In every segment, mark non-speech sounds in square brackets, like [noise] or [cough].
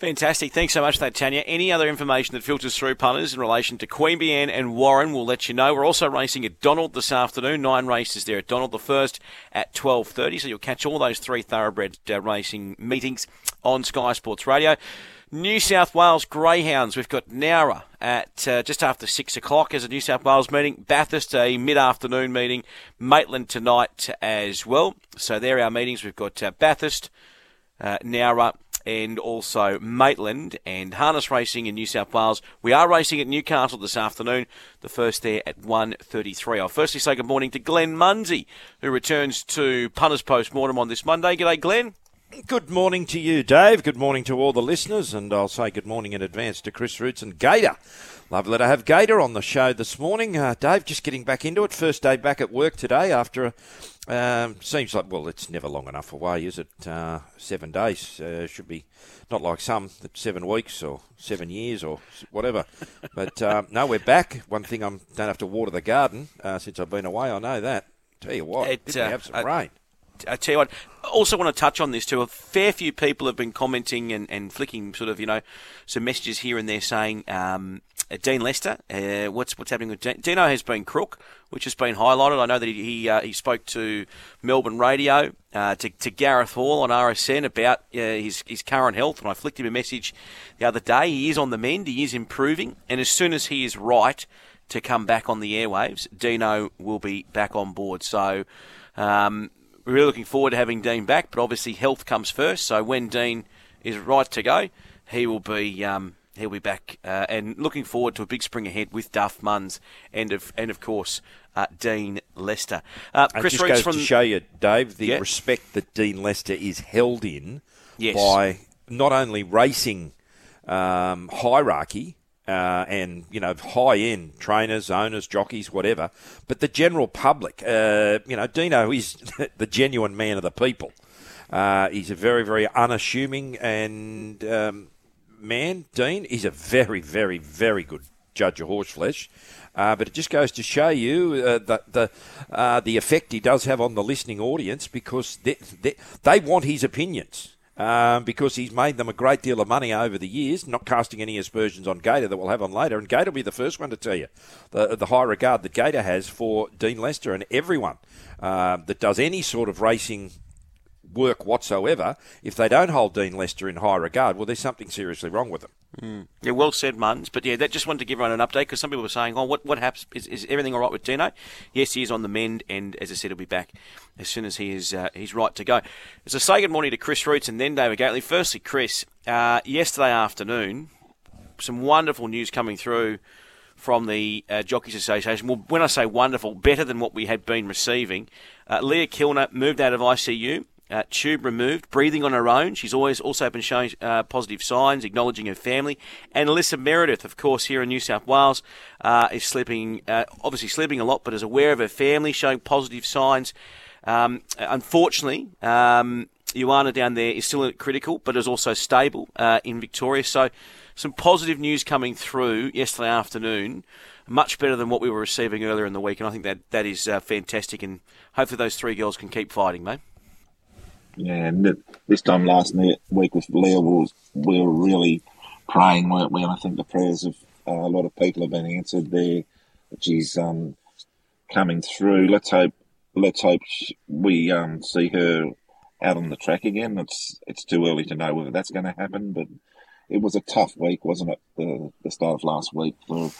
Fantastic. Thanks so much for that, Tanya. Any other information that filters through punters in relation to Queanbeyan and Warren, we'll let you know. We're also racing at Donald this afternoon. Nine races there at Donald. The first at 12.30, so you'll catch all those three thoroughbred uh, racing meetings on Sky Sports Radio. New South Wales Greyhounds. We've got Nowra at uh, just after six o'clock as a New South Wales meeting. Bathurst a mid-afternoon meeting. Maitland tonight as well. So there are our meetings. We've got uh, Bathurst, uh, Nowra, and also Maitland and harness racing in New South Wales. We are racing at Newcastle this afternoon. The first there at 1.33. I'll firstly say good morning to Glenn Munsey, who returns to Punters Post Mortem on this Monday. G'day, Glenn. Good morning to you, Dave. Good morning to all the listeners, and I'll say good morning in advance to Chris Roots and Gator. Lovely to have Gator on the show this morning. Uh, Dave, just getting back into it. First day back at work today after a, um, seems like, well, it's never long enough away, is it? Uh, seven days uh, should be not like some, seven weeks or seven years or whatever. [laughs] But um, no, we're back. One thing I don't have to water the garden uh, since I've been away. I know that. Tell you what, it, did uh, have some rain. I tell you what, also want to touch on this too. A fair few people have been commenting and, and flicking sort of, you know, some messages here and there saying, um, uh, Dean Lester, uh, what's what's happening with? Dino has been crook, which has been highlighted. I know that he he, uh, he spoke to Melbourne Radio, uh, to, to Gareth Hall on RSN about uh, his his current health, and I flicked him a message the other day. He is on the mend, he is improving, and as soon as he is right to come back on the airwaves, Dino will be back on board. So. Um, we're really looking forward to having Dean back, but obviously health comes first. So when Dean is right to go, he will be um, he'll be back, uh, and looking forward to a big spring ahead with Duff Munns and of and of course uh, Dean Lester. Uh, Chris it just goes from, to show you, Dave, the yeah. respect that Dean Lester is held in yes. by not only racing um, hierarchy uh, and you know high end trainers, owners, jockeys, whatever. But the general public, uh, you know, Dino is [laughs] the genuine man of the people. Uh, he's a very, very unassuming and um, man. Dean, is a very, very, very good judge of horseflesh. Uh, but it just goes to show you uh, the the, uh, the effect he does have on the listening audience because they, they, they want his opinions um, because he's made them a great deal of money over the years, not casting any aspersions on Gator that we'll have on later. And Gator will be the first one to tell you the, the high regard that Gator has for Dean Lester and everyone uh, that does any sort of racing work whatsoever, if they don't hold Dean Lester in high regard, well, there's something seriously wrong with them. Mm. Yeah, well said, Muns. But yeah, that just wanted to give everyone an update because some people were saying, "Oh, what what happens? Is, is everything all right with Dino?" Yes, he is on the mend, and as I said, he'll be back as soon as he is uh, he's right to go. So say good morning to Chris Roots and then David Gately. Firstly, Chris, uh, yesterday afternoon, some wonderful news coming through from the uh, Jockeys Association. Well, when I say wonderful, better than what we had been receiving. Uh, Leah Kilner moved out of ICU uh, tube removed, breathing on her own. She's always also been showing uh, positive signs, acknowledging her family. And Alyssa Meredith, of course, here in New South Wales, uh, is sleeping, uh, obviously sleeping a lot, but is aware of her family, showing positive signs. Um, unfortunately, um, Ioana down there is still critical, but is also stable uh, in Victoria. So, some positive news coming through yesterday afternoon much better than what we were receiving earlier in the week, and I think that that is uh, fantastic. And hopefully, those three girls can keep fighting, mate. Yeah, and this time last week with Leo, was, we were really praying, weren't we? And I think the prayers of uh, a lot of people have been answered there. She's um, coming through. Let's hope. Let's hope we um, see her out on the track again. It's it's too early to know whether that's going to happen, but it was a tough week, wasn't it? The the start of last week for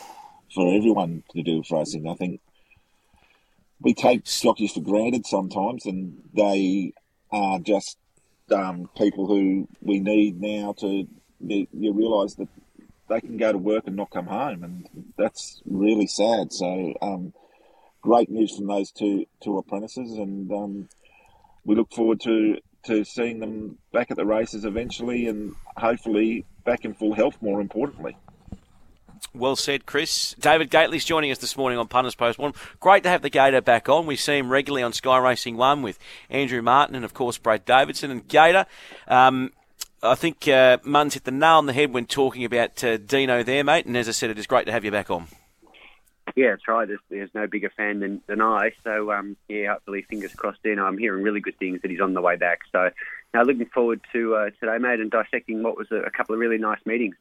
for everyone to do with racing. I think we take jockeys for granted sometimes, and they are just um, people who we need now to you, realise that they can go to work and not come home, and that's really sad. So, um, great news from those two two apprentices, and um, we look forward to to seeing them back at the races eventually, and hopefully back in full health. More importantly. Well said, Chris. David Gately's joining us this morning on Punters Post One. Great to have the Gator back on. We see him regularly on Sky Racing One with Andrew Martin and, of course, Brad Davidson. And Gator, um, I think uh, Muns hit the nail on the head when talking about uh, Dino there, mate. And as I said, it is great to have you back on. Yeah, that's right. There's, there's no bigger fan than, than I. So, um, yeah, hopefully, fingers crossed, Dino. I'm hearing really good things that he's on the way back. So, now looking forward to uh, today, mate, and dissecting what was a, a couple of really nice meetings.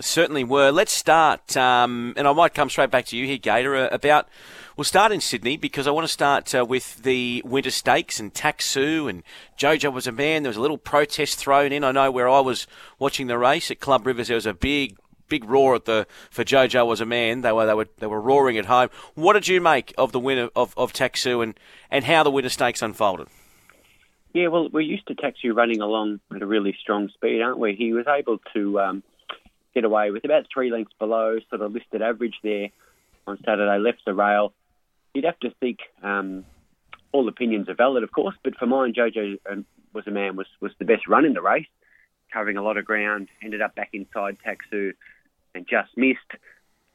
Certainly were. Let's start, um, and I might come straight back to you here, Gator, uh, about. We'll start in Sydney because I want to start uh, with the Winter Stakes and Taxu and Jojo was a man. There was a little protest thrown in. I know where I was watching the race at Club Rivers, there was a big, big roar at the for Jojo was a man. They were they were they were roaring at home. What did you make of the winner of of Taxu and and how the Winter Stakes unfolded? Yeah, well, we're used to Taxu running along at a really strong speed, aren't we? He was able to. Um, away with about three lengths below sort of listed average there on Saturday, left the rail. You'd have to think um, all opinions are valid, of course, but for mine, Jojo um, was a man was was the best run in the race, covering a lot of ground. Ended up back inside Taxu and just missed.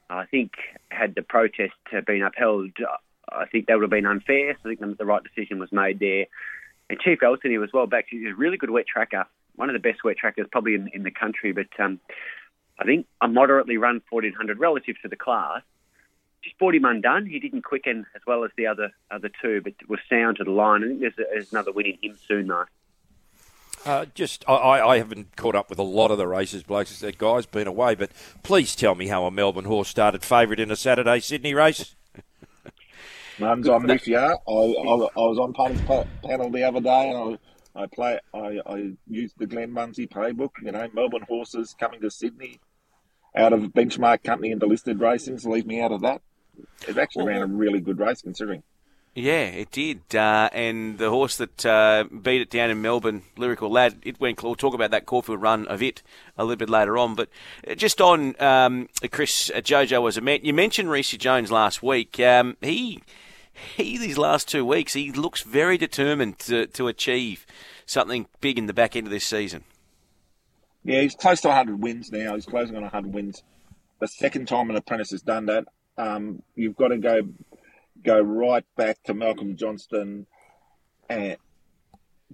I think had the protest been upheld, I think that would have been unfair. So I think the right decision was made there. And Chief Elton, he was well back. He's a really good wet tracker, one of the best wet trackers probably in, in the country. But um, I think, a moderately run 1400 relative to the class. Just bought him undone. He didn't quicken as well as the other other two, but was sound to the line. I think there's, there's another win in him soon, though. Uh, just, I, I haven't caught up with a lot of the races, blokes. That guy's been away, but please tell me how a Melbourne horse started favourite in a Saturday Sydney race. Muns, I'm with you. I, I, I was on Punters panel the other day, and I, I play. I, I used the Glenn Munsey playbook. You know, Melbourne horses coming to Sydney out of benchmark company into listed racings. Leave me out of that. It actually ran a really good race considering. Yeah, it did. Uh, and the horse that uh, beat it down in Melbourne, Lyrical Lad, it went. We'll talk about that Caulfield run of it a little bit later on. But just on um, Chris uh, Jojo was a man. You mentioned Reece Jones last week. Um, he he these last two weeks he looks very determined to to achieve something big in the back end of this season. Yeah, he's close to 100 wins now. He's closing on 100 wins. The second time an apprentice has done that. Um, you've got to go go right back to Malcolm Johnston and,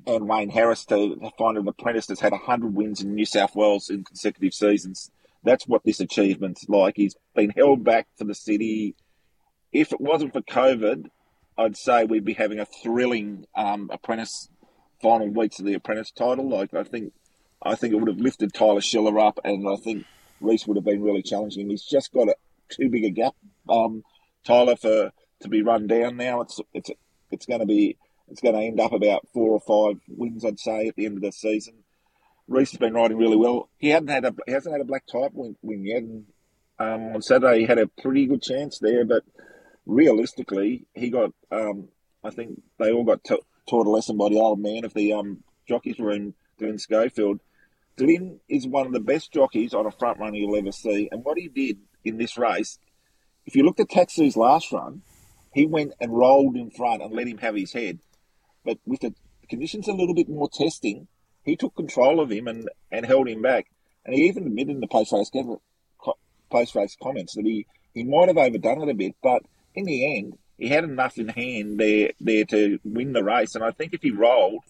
and Wayne Harris to, find an apprentice that's had 100 wins in New South Wales in consecutive seasons. That's what this achievement's like. He's been held back for the city. If it wasn't for COVID, I'd say we'd be having a thrilling um, apprentice final weeks of the apprentice title. Like I think I think it would have lifted Tyler Schiller up, and I think Reece would have been really challenging him. He's just got a too big a gap, um, Tyler, for to be run down now. It's it's it's going to be it's going to end up about four or five wins, I'd say, at the end of the season. Reece has been riding really well. He hadn't had a he hasn't had a black type win, win yet. And, um, on Saturday, he had a pretty good chance there, but realistically, he got. Um, I think they all got t- taught a lesson by the old man of the um, jockeys room, Glyn Schofield, Glyn is one of the best jockeys on a front run you'll ever see. And what he did in this race, if you looked at Taxu's last run, he went and rolled in front and let him have his head. But with the conditions a little bit more testing, he took control of him and, and held him back. And he even admitted in the post race post race comments that he, he might have overdone it a bit, but in the end, he had enough in hand there there to win the race. And I think if he rolled,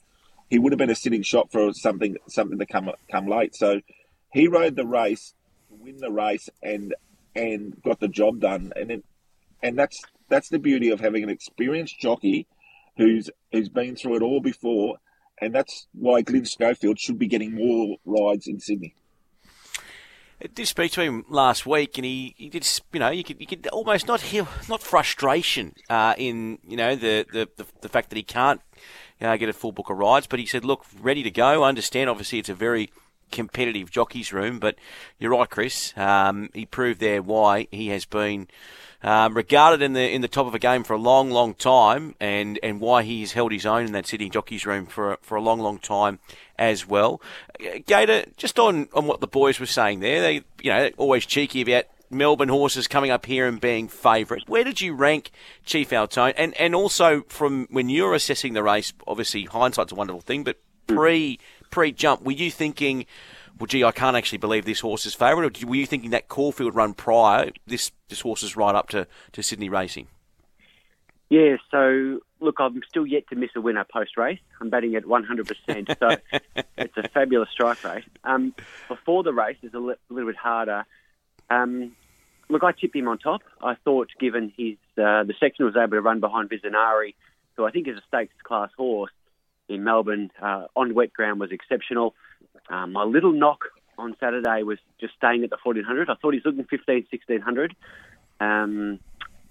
he would have been a sitting shot for something something to come come late. So he rode the race, win the race, and and got the job done. And it, and that's that's the beauty of having an experienced jockey who's who's been through it all before, and that's why Glyn Schofield should be getting more rides in Sydney. I did speak to him last week, and he, he did you know you could you could almost not hear not frustration uh, in you know the, the, the the fact that he can't uh, get a full book of rides. But he said, look, ready to go. I understand, obviously, it's a very competitive jockey's room, but you're right, Chris. Um, he proved there why he has been um, regarded in the in the top of a game for a long, long time, and, and why he has held his own in that Sydney jockeys room for for a long, long time as well. Gator, just on, on what the boys were saying there, they you know always cheeky about Melbourne horses coming up here and being favourite. Where did you rank Chief Altone? And and also from when you're assessing the race, obviously hindsight's a wonderful thing, but pre pre jump, were you thinking, well, gee, I can't actually believe this horse is favourite, or were you thinking that Caulfield run prior, this this horse is right up to, to Sydney racing? Yeah, so look, I'm still yet to miss a winner post race. I'm batting at 100%, so [laughs] it's a fabulous strike rate. Um, before the race is a li- little bit harder. Um, look, I tipped him on top. I thought, given his uh, the section was able to run behind Visionari, who I think is a stakes class horse, in Melbourne uh, on wet ground was exceptional. Um, my little knock on Saturday was just staying at the 1400. I thought he's looking 15, 1600. Um,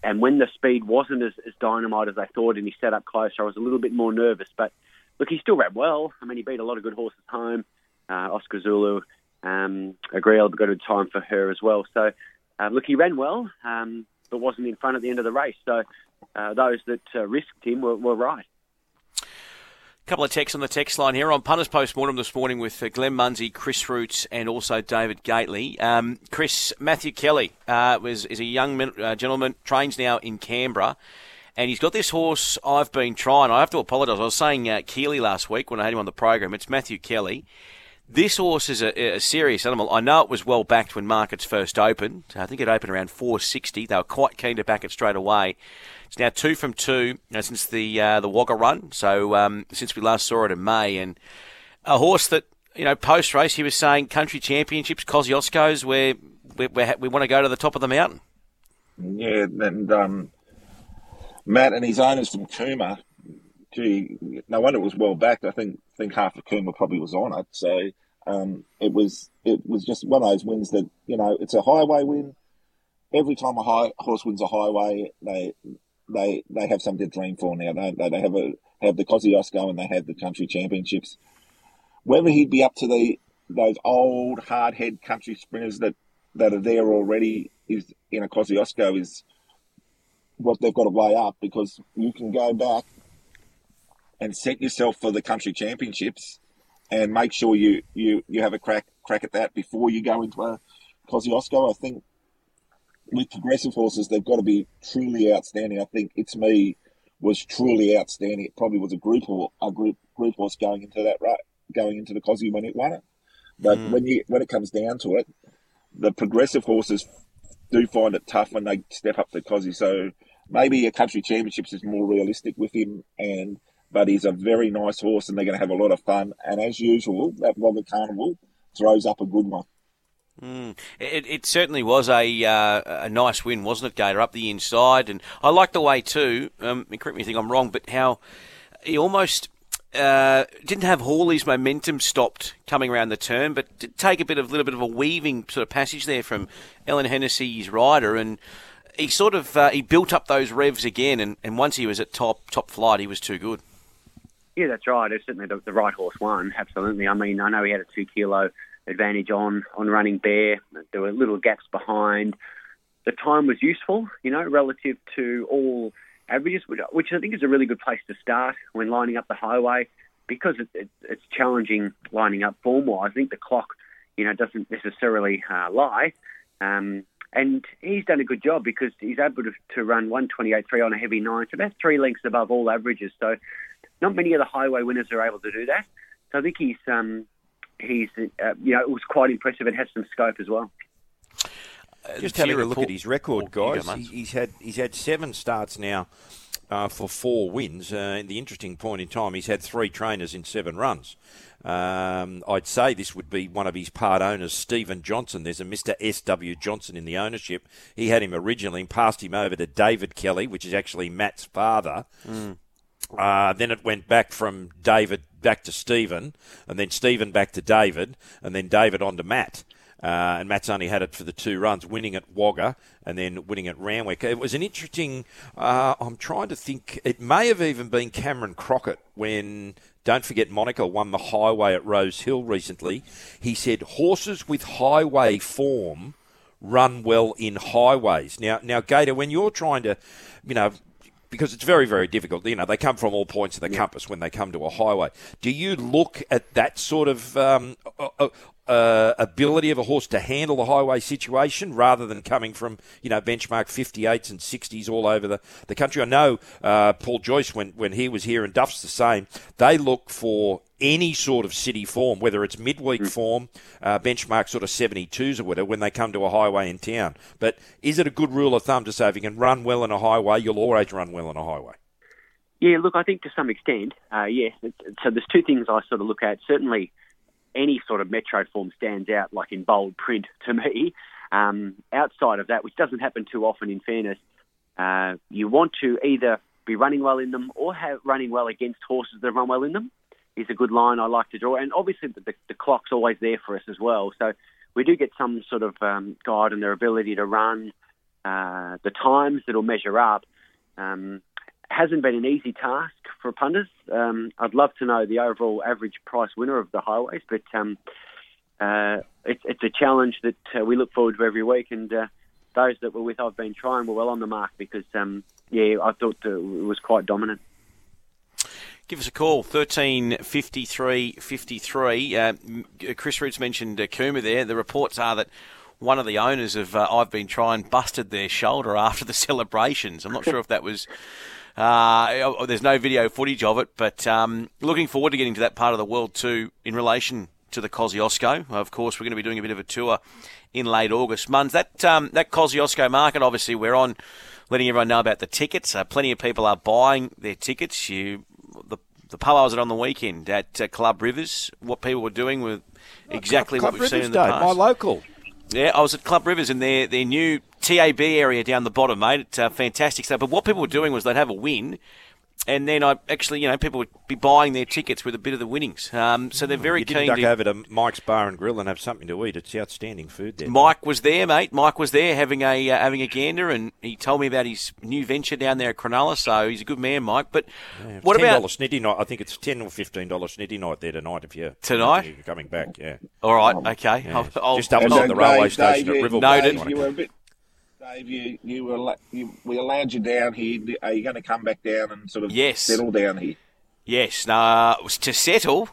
and when the speed wasn't as, as dynamite as I thought and he set up closer, I was a little bit more nervous. But look, he still ran well. I mean, he beat a lot of good horses home. Uh, Oscar Zulu, um, Agreeable got a good time for her as well. So, uh, look, he ran well, um, but wasn't in front at the end of the race. So, uh, those that uh, risked him were, were right couple of texts on the text line here on Punters Postmortem this morning with uh, Glenn Munsey, Chris Roots, and also David Gately. Um, Chris Matthew Kelly uh, was is a young uh, gentleman, trains now in Canberra, and he's got this horse I've been trying. I have to apologise. I was saying uh, Keely last week when I had him on the program. It's Matthew Kelly. This horse is a, a, serious animal. I know it was well backed when markets first opened. I think it opened around 460. They were quite keen to back it straight away. It's now two from two you know, since the uh, the Wagga run. So um, since we last saw it in May, and a horse that you know post race he was saying country championships, Kosciuszko's, where we, we want to go to the top of the mountain. Yeah, and um, Matt and his owners from Cooma. Gee, no wonder it was well backed. I think think half of Cooma probably was on it. So um, it was it was just one of those wins that you know it's a highway win. Every time a high, horse wins a highway, they they they have something to dream for now, don't they? They have a have the Kosciuszko and they have the country championships. Whether he'd be up to the those old hard head country sprinters that that are there already is in a Kosciuszko is what they've got to weigh up because you can go back and set yourself for the country championships and make sure you, you, you have a crack crack at that before you go into a Kosciuszko. I think with progressive horses, they've got to be truly outstanding. I think it's me was truly outstanding. It probably was a group or a group group horse going into that right, going into the Cosy when it won it. But mm. when you when it comes down to it, the progressive horses do find it tough when they step up to Cosy. So maybe a country championships is more realistic with him, and but he's a very nice horse, and they're going to have a lot of fun. And as usual, that Wagga Carnival throws up a good one. Mm. It, it, certainly was a uh, a nice win, wasn't it, Gator? Up the inside, and I like the way too. Um, correct me if I'm wrong, but how he almost uh, didn't have Hawley's momentum stopped coming around the turn, but did take a bit of little bit of a weaving sort of passage there from Ellen Hennessy's rider, and he sort of uh, he built up those revs again, and, and once he was at top top flight, he was too good. Yeah, that's right. It's certainly the, the right horse won. Absolutely. I mean, I know he had a two kilo advantage on on running bare. There were little gaps behind. The time was useful, you know, relative to all averages, which I think is a really good place to start when lining up the highway because it, it, it's challenging lining up form wise. I think the clock, you know, doesn't necessarily uh, lie. Um, and he's done a good job because he's able to, to run 128.3 on a heavy nine, so that's three lengths above all averages. So not many of the highway winners are able to do that. So I think he's um, he's uh, you know it was quite impressive. It has some scope as well. Uh, Just having a look at his record, guys. he's had he's had seven starts now uh, for four wins. Uh, the interesting point in time, he's had three trainers in seven runs. Um, I'd say this would be one of his part owners, Stephen Johnson. There's a Mr. S.W. Johnson in the ownership. He had him originally and passed him over to David Kelly, which is actually Matt's father. Mm. Uh, then it went back from David back to Stephen, and then Stephen back to David, and then David on to Matt. Uh, and Matt's only had it for the two runs, winning at Wagga and then winning at Randwick. It was an interesting. Uh, I'm trying to think. It may have even been Cameron Crockett when. Don't forget, Monica won the highway at Rose Hill recently. He said horses with highway form run well in highways. Now, now, Gator, when you're trying to, you know, because it's very, very difficult. You know, they come from all points of the yeah. compass when they come to a highway. Do you look at that sort of um, uh, ability of a horse to handle the highway situation rather than coming from, you know, benchmark 58s and 60s all over the, the country? I know uh, Paul Joyce, when, when he was here, and Duff's the same, they look for any sort of city form, whether it's midweek mm. form, uh, benchmark sort of 72s or whatever, when they come to a highway in town. But is it a good rule of thumb to say if you can run well in a highway, you'll always run well in a highway? Yeah, look, I think to some extent, uh, yes. So there's two things I sort of look at. Certainly, any sort of metro form stands out like in bold print [laughs] to me. Um, outside of that, which doesn't happen too often, in fairness, uh, you want to either be running well in them or have running well against horses that run well in them. is a good line I like to draw. And obviously, the, the clock's always there for us as well. So we do get some sort of um, guide on their ability to run, uh, the times that'll measure up. Um, hasn't been an easy task for punters. Um, I'd love to know the overall average price winner of the highways, but um, uh, it's, it's a challenge that uh, we look forward to every week. And uh, those that were with I've been trying were well on the mark because, um, yeah, I thought it was quite dominant. Give us a call, 1353 53. Uh, Chris Roots mentioned uh, Cooma there. The reports are that one of the owners of uh, I've Been Trying busted their shoulder after the [laughs] celebrations. I'm not sure if that was. Uh, oh, there's no video footage of it, but um, looking forward to getting to that part of the world too in relation to the Kosciuszko. Of course, we're going to be doing a bit of a tour in late August. Muns, that, um, that Kosciuszko market, obviously, we're on letting everyone know about the tickets. Uh, plenty of people are buying their tickets. You the the pub I was at on the weekend at uh, Club Rivers. What people were doing with exactly Club, what we've Rivers seen in the Day, past. My local. Yeah, I was at Club Rivers in their their new TAB area down the bottom, mate. It's uh, fantastic stuff. But what people were doing was they'd have a win, and then I actually, you know, people would be buying their tickets with a bit of the winnings. Um, so they're very you keen. duck to... over to Mike's Bar and Grill and have something to eat. It's outstanding food there. Mike was there, mate. Mike was there having a uh, having a gander, and he told me about his new venture down there at Cronulla. So he's a good man, Mike. But yeah, what $10 about snitty night? I think it's ten or fifteen dollars snitty night there tonight. If you tonight you're coming back, yeah. All right, okay. Yeah. I'll, I'll, Just up on the railway Dave- station Dave, at you- River Noted. You were a bit. Dave, you you were you, we allowed you down here. Are you going to come back down and sort of Yes. settle down here? Yes, no, it was to settle.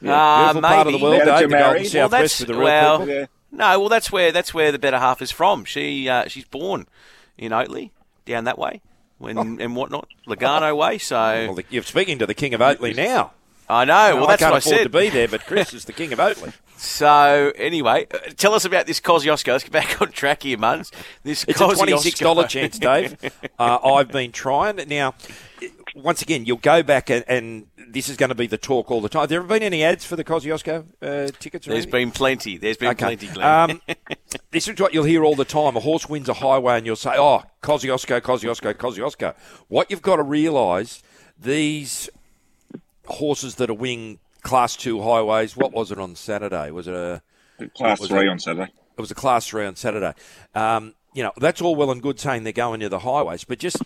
Yeah, Uh, beautiful part of the world, Dave, the Golden well, that's- with the real well, people. Yeah. No, well, that's where that's where the better half is from. She uh, she's born in Oatley, down that way, when and whatnot, Lugarno way. So Well, you're speaking to the King of Oatley now. I know. Well, I that's can't what I afford said. to be there, but Chris is the King of Oatley. [laughs] So anyway, uh, tell us about this Kosciuszko. Let's get back on track here, Muns. This It's a twenty-six dollar [laughs] chance, Dave. Uh, I've been trying now. Once again, you'll go back and, and this is going to be the talk all the time. Have there been any ads for the Kosciuszko uh, tickets? There's anything? been plenty. There's been Okay. plenty, Glenn. Um, [laughs] this is what you'll hear all the time. A horse wins a highway, and you'll say, "Oh, Kosciuszko, Kosciuszko, Kosciuszko." What you've got to realise, these horses that are winning Class Two highways. What was it on Saturday? Was it a? Class three it- on Saturday. It was a Class Three on Saturday. Um, you know, that's all well and good saying they're going to the highways, but just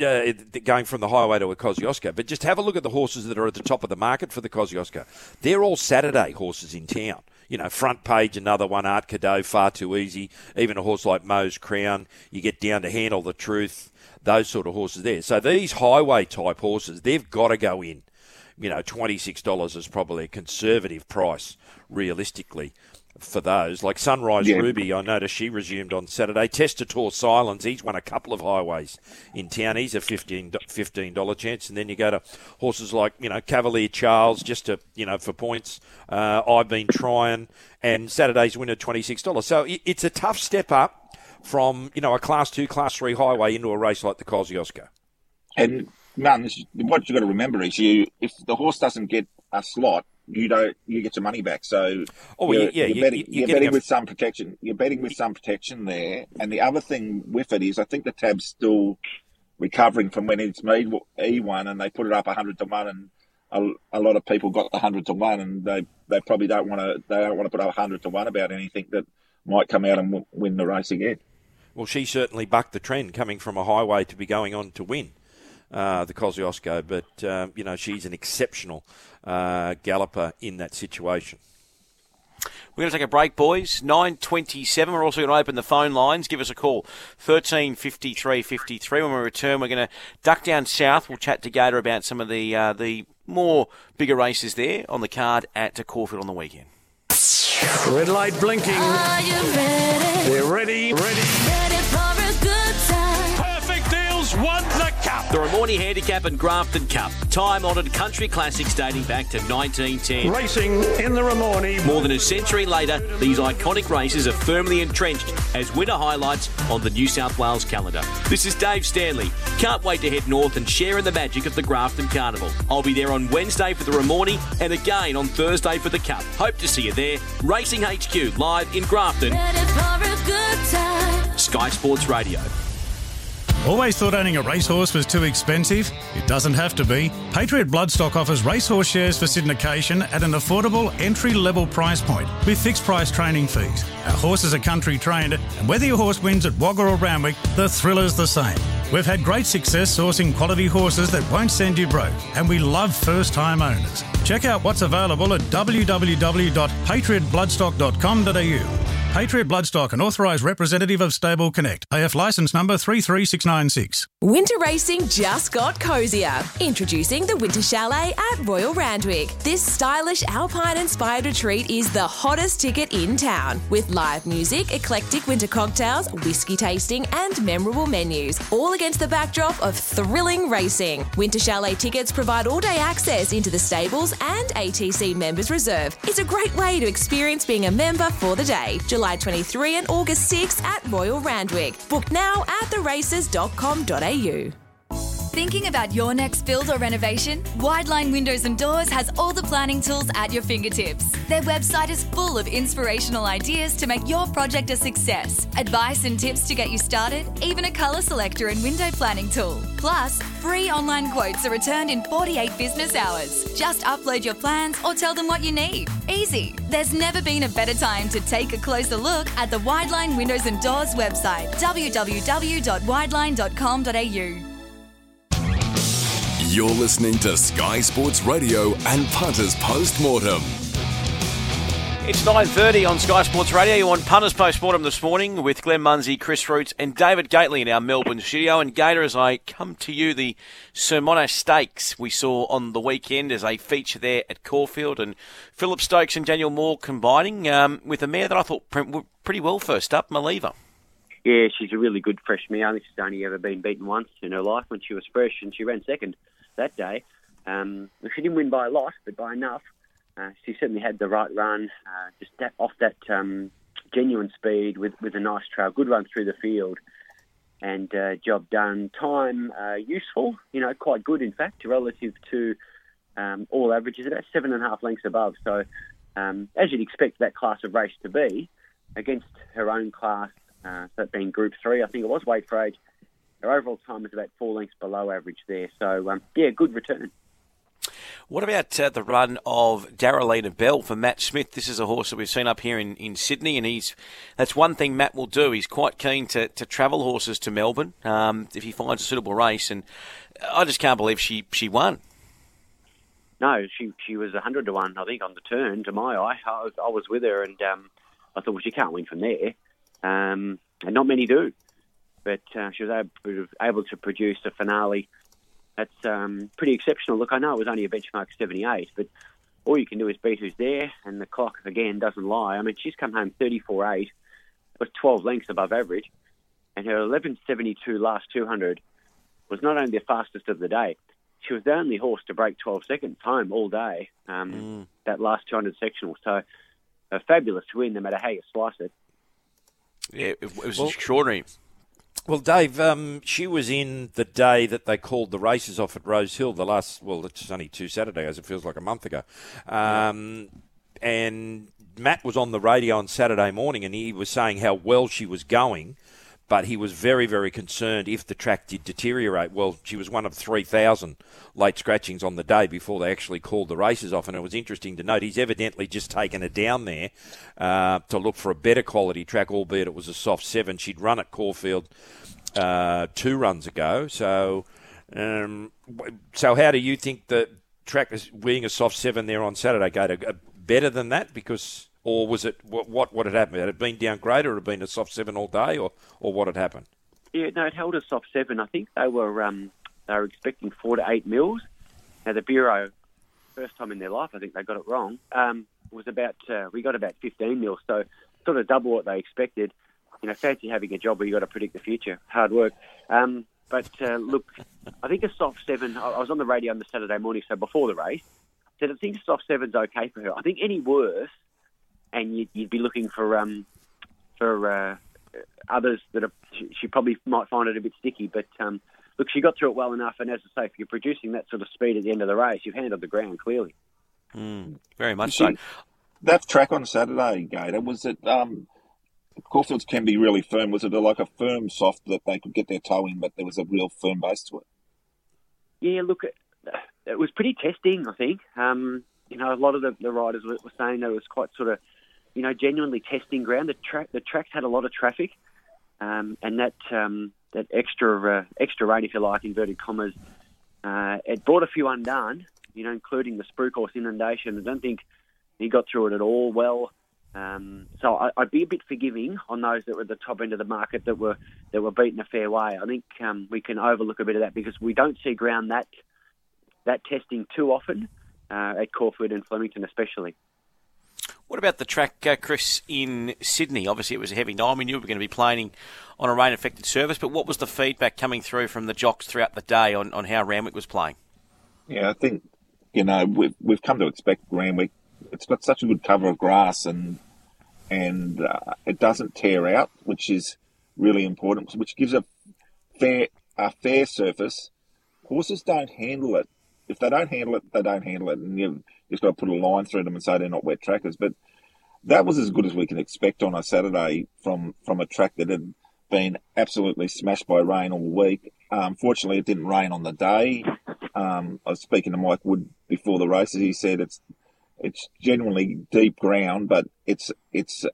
uh, going from the highway to a Kosciuszko. But just have a look at the horses that are at the top of the market for the Kosciuszko. They're all Saturday horses in town. You know, front page, another one, Art Cadeau, far too easy. Even a horse like Moe's Crown, you get down to Handle the Truth, those sort of horses there. So these highway type horses, they've got to go in. You know, $26 is probably a conservative price, realistically for those. Like Sunrise Yeah. Ruby, I noticed she resumed on Saturday. Testator Silence, he's won a couple of highways in town. He's a $15, $15 chance. And then you go to horses like, you know, Cavalier Charles, just to, you know, for points. Uh, I've been trying. And Saturday's winner, $26. So it's a tough step up from, you know, a Class 2, Class 3 highway into a race like the Kosciuszko. And man, what you got to remember is you if the horse doesn't get a slot, you don't you get your money back. So Oh, you're, yeah, you're you- betting, you're you're betting with some protection. You're betting with some protection there. And the other thing with it is, I think the tab's still recovering from when it's made E one and they put it up hundred to one, and a, a lot of people got the hundred to one, and they they probably don't want to they don't want to put up hundred to one about anything that might come out and w- win the race again. Well, she certainly bucked the trend coming from a highway to be going on to win uh, the Kosciuszko, but um, you know she's an exceptional uh, galloper in that situation. We're going to take a break, boys. 9.27. We're also going to open the phone lines. Give us a call. 13 53 53. When we return, we're going to duck down south. We'll chat to Gator about some of the uh, the more bigger races there on the card at Caulfield on the weekend. Red light blinking. Are you ready? They're ready, ready. The cup. The Handicap and Grafton Cup, time-honoured country classics dating back to 1910. Racing in the Ramornie. More than a century later, these iconic races are firmly entrenched as winter highlights on the New South Wales calendar. This is Dave Stanley. Can't wait to head north and share in the magic of the Grafton Carnival. I'll be there on Wednesday for the Ramornie and again on Thursday for the Cup. Hope to see you there. Racing HQ live in Grafton, Ready for a good time? Sky Sports Radio. Always thought owning a racehorse was too expensive? It doesn't have to be. Patriot Bloodstock offers racehorse shares for syndication at an affordable entry level price point with fixed price training fees. Our horses are country trained, and whether your horse wins at Wagga or Randwick, the thrill is the same. We've had great success sourcing quality horses that won't send you broke, and we love first time owners. Check out what's available at www.patriotbloodstock.com.au. Patriot Bloodstock, an authorised representative of Stable Connect. AF licence number 33696. Winter racing just got cozier. Introducing the Winter Chalet at Royal Randwick. This stylish alpine inspired retreat is the hottest ticket in town with live music, eclectic winter cocktails, whiskey tasting, and memorable menus, all against the backdrop of thrilling racing. Winter Chalet tickets provide all day access into the stables and ATC Members Reserve. It's a great way to experience being a member for the day. July 23 and August 6 at Royal Randwick. Book now at theraces.com.au. Thinking about your next build or renovation? Wideline Windows and Doors has all the planning tools at your fingertips. Their website is full of inspirational ideas to make your project a success, advice and tips to get you started, even a colour selector and window planning tool. Plus, free online quotes are returned in 48 business hours. Just upload your plans or tell them what you need. Easy. There's never been a better time to take a closer look at the Wideline Windows and Doors website www.wideline.com.au. You're listening to Sky Sports Radio and Punters Postmortem. It's 9.30 on Sky Sports Radio. You on Punters Postmortem this morning with Glenn Munsey, Chris Roots and David Gately in our Melbourne studio. And Gator, as I come to you, the Sir Mono Stakes we saw on the weekend as a feature there at Caulfield and Phillip Stokes and Daniel Moor combining um, with a mare that I thought went pretty well first up, Maliva. Yeah, she's a really good fresh mare. I think she's only ever been beaten once in her life when she was fresh and she ran second that day. Um, she didn't win by a lot, but by enough. Uh, she certainly had the right run, uh, just that, off that um, genuine speed with, with a nice trail, good run through the field, and uh, job done. Time uh, useful, you know, quite good in fact, relative to um, all averages, about seven and a half lengths above. So, um, as you'd expect that class of race to be, against her own class, uh, that being Group Three, I think it was weight for age. Her overall time is about four lengths below average there. So, um, yeah, good return. What about uh, the run of Darrelina Bell for Matt Smith? This is a horse that we've seen up here in, in Sydney, and he's that's one thing Matt will do. He's quite keen to, to travel horses to Melbourne um, if he finds a suitable race, and I just can't believe she, she won. No, she she was hundred to one, I think, on the turn. To my eye, I was, I was with her, and um, I thought, well, she can't win from there, um, and not many do but uh, she was able, able, to produce a finale that's um, pretty exceptional. Look, I know it was only a benchmark 78, but all you can do is beat who's there, and the clock again doesn't lie. I mean, she's come home 34.8, was 12 lengths above average, and her 11.72 last 200 was not only the fastest of the day, she was the only horse to break 12 seconds home all day. Um, mm. That last 200 sectional, so a fabulous win, no matter how you slice it. Yeah, it was well, extraordinary. Well, Dave, um, she was in the day that they called the races off at Rose Hill. The last, well, it's only two Saturdays. It feels like a month ago. Um, and Matt was on the radio on Saturday morning, and he was saying how well she was going but he was very, very concerned if the track did deteriorate. Well, she was one of 3,000 late scratchings on the day before they actually called the races off, and it was interesting to note he's evidently just taken her down there uh, to look for a better quality track, albeit it was a soft seven. She'd run at Caulfield uh, two runs ago, so. Um, so, how do you think the track is being a soft seven there on Saturday, Gator? Better than that because or was it what what, what had happened? Had it been downgraded, or had it been a soft seven all day, or or what had happened? Yeah, no, it held a soft seven. I think they were um, they were expecting four to eight mils. Now the bureau, first time in their life, I think they got it wrong. Um, was about uh, we got about fifteen mils, so sort of double what they expected. You know, fancy having a job where you got to predict the future. Hard work. Um, but uh, look, I think a soft seven. I was on the radio on the Saturday morning, so before the race, said I think a soft seven's okay for her. I think any worse and you'd, you'd be looking for um, for uh, others that are, she, she, probably might find it a bit sticky. But um, look, she got through it well enough, and as I say, if you're producing that sort of speed at the end of the race, you've handled the ground clearly. Mm, very much so. That track on Saturday, Gator, was it? Um, Caulfields can be really firm. Was it a, like a firm soft that they could get their toe in, but there was a real firm base to it? Yeah, look, it, it was pretty testing. I think. Um, you know, a lot of the, the riders were, were saying that it was quite sort of, you know, genuinely testing ground. The track, the tracks had a lot of traffic, um, and that um, that extra uh, extra rain, if you like, inverted commas, uh, it brought a few undone. You know, including the Spruce Course inundation. I don't think he got through it at all well. Um, so I, would be a bit forgiving on those that were at the top end of the market that were that were beaten a fair way. I think um, we can overlook a bit of that because we don't see ground that that testing too often uh, at Caulfield and Flemington, especially. What about the track, uh, Chris, in Sydney? Obviously, it was a heavy night. We knew we were going to be playing on a rain-affected surface, but what was the feedback coming through from the jocks throughout the day on, on how Randwick was playing? Yeah, I think you know we've we've come to expect Randwick. It's got such a good cover of grass and and uh, it doesn't tear out, which is really important, which gives a fair a fair surface. Horses don't handle it. If they don't handle it, they don't handle it, and you've just got to put a line through them and say they're not wet trackers. But that was as good as we can expect on a Saturday from from a track that had been absolutely smashed by rain all week. Um, fortunately, it didn't rain on the day. Um, I was speaking to Mike Wood before the races. He said it's it's genuinely deep ground, but it's it's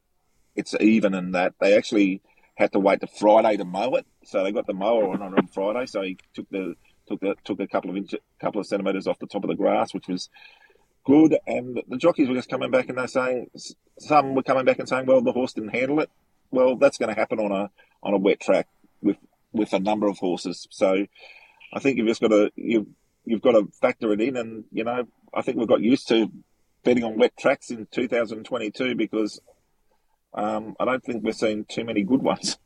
it's even in that they actually had to wait to Friday to mow it. So they got the mower on on Friday. So he took the took the, took a couple of inch, couple of centimeters off the top of the grass, which was good. And the jockeys were just coming back and they're saying some were coming back and saying, well, the horse didn't handle it. Well, that's going to happen on a on a wet track with with a number of horses. So I think you've just got to you've you've got to factor it in, and you know I think we've got used to betting on wet tracks in 2022 because um, I don't think we're seeing too many good ones.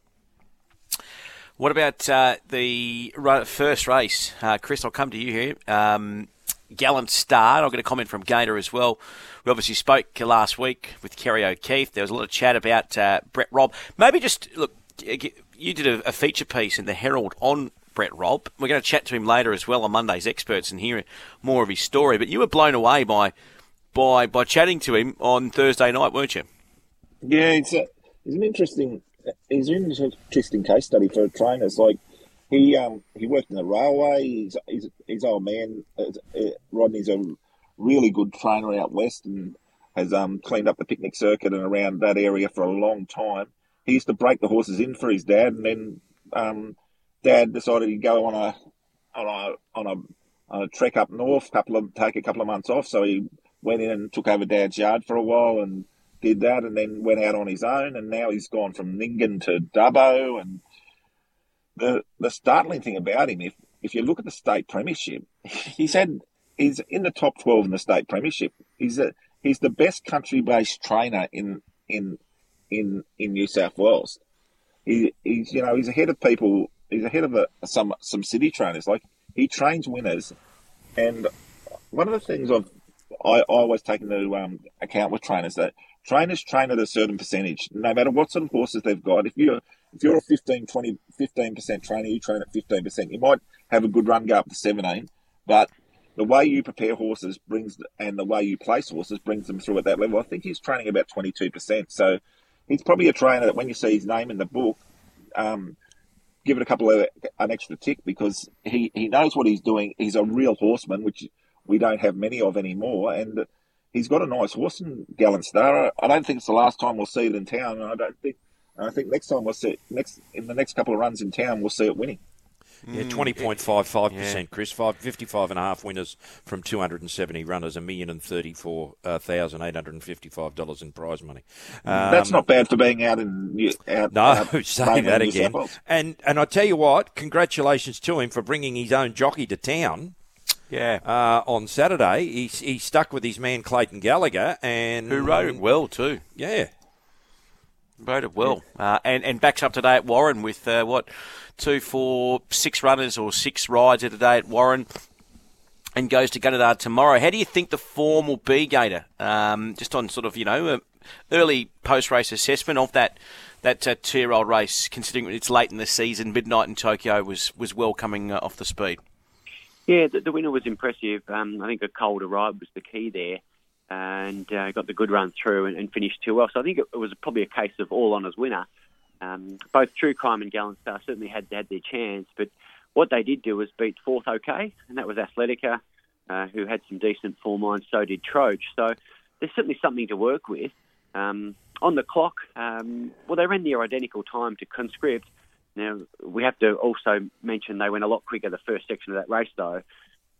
What about uh, the first race? Uh, Chris, I'll come to you here. Um, gallant start. I'll get a comment from Gator as well. We obviously spoke last week with Kerry O'Keeffe. There was a lot of chat about uh, Brett Robb. Maybe just look, you did a, a, feature piece in the Herald on Brett Robb. We're going to chat to him later as well on Monday's Experts and hear more of his story. But you were blown away by by by chatting to him on Thursday night, weren't you? Yeah, it's a, it's an interesting it's an interesting case study for trainers. Like he um he worked in the railway. He's he's, he's old man. Uh, Rodney's a really good trainer out west and has um cleaned up the picnic circuit and around that area for a long time. He used to break the horses in for his dad, and then um, dad decided he'd go on a on a on a on a trek up north, couple of take a couple of months off. So he went in and took over Dad's yard for a while and did that, and then went out on his own. And now he's gone from Nyngan to Dubbo. And the the startling thing about him, if if you look at the state premiership, [laughs] he's had he's in the top twelve in the state premiership. He's a he's the best country based trainer in in in in New South Wales. He, he's you know he's ahead of people. He's ahead of a, some some city trainers. Like he trains winners, and one of the things I've I, I always take into um, account with trainers that trainers train at a certain percentage, no matter what sort of horses they've got. If you're if you're a 15, 20, 15% trainer, you train at 15%. You might have a good run go up to 17, but the way you prepare horses brings and the way you place horses brings them through at that level. I think he's training about 22%. So he's probably a trainer that when you see his name in the book, um, give it a couple of an extra tick because he, he knows what he's doing. He's a real horseman, which we don't have many of anymore. And he's got a nice horse in Gallant Star. I don't think it's the last time we'll see it in town. I don't think. I think next time we'll see it, next in the next couple of runs in town, we'll see it winning. Yeah, mm. twenty point five five percent, Chris. Five fifty five and a half winners from two hundred and seventy runners, a million and thirty four uh, thousand eight hundred and fifty five dollars in prize money. Um, That's not bad for being out in out. No, out [laughs] saying that again. And and I tell you what, congratulations to him for bringing his own jockey to town. Yeah. Uh, on Saturday, he, he stuck with his man Clayton Gallagher, and who rode it well too. Yeah, rode it well, uh, and and backs up today at Warren with uh, what two, four, six runners or six rides a day at Warren. And goes to Gunnedah tomorrow. How do you think the form will be, Gator? Um, just on sort of you know early post race assessment of that that uh, two year old race, considering it's late in the season, midnight in Tokyo was was well coming uh, off the speed. Yeah, the, the winner was impressive. Um, I think a colder ride was the key there. And uh, got the good run through and, and finished too well. So I think it, it was probably a case of all honours winner. Um, both True Crime and Gallant Star certainly had had their chance, but what they did do was beat fourth OK, and that was Athletica, uh, who had some decent form lines. So did Troche. So there's certainly something to work with. Um, on the clock, um, well, they ran near identical time to Conscript. Now we have to also mention they went a lot quicker the first section of that race, though.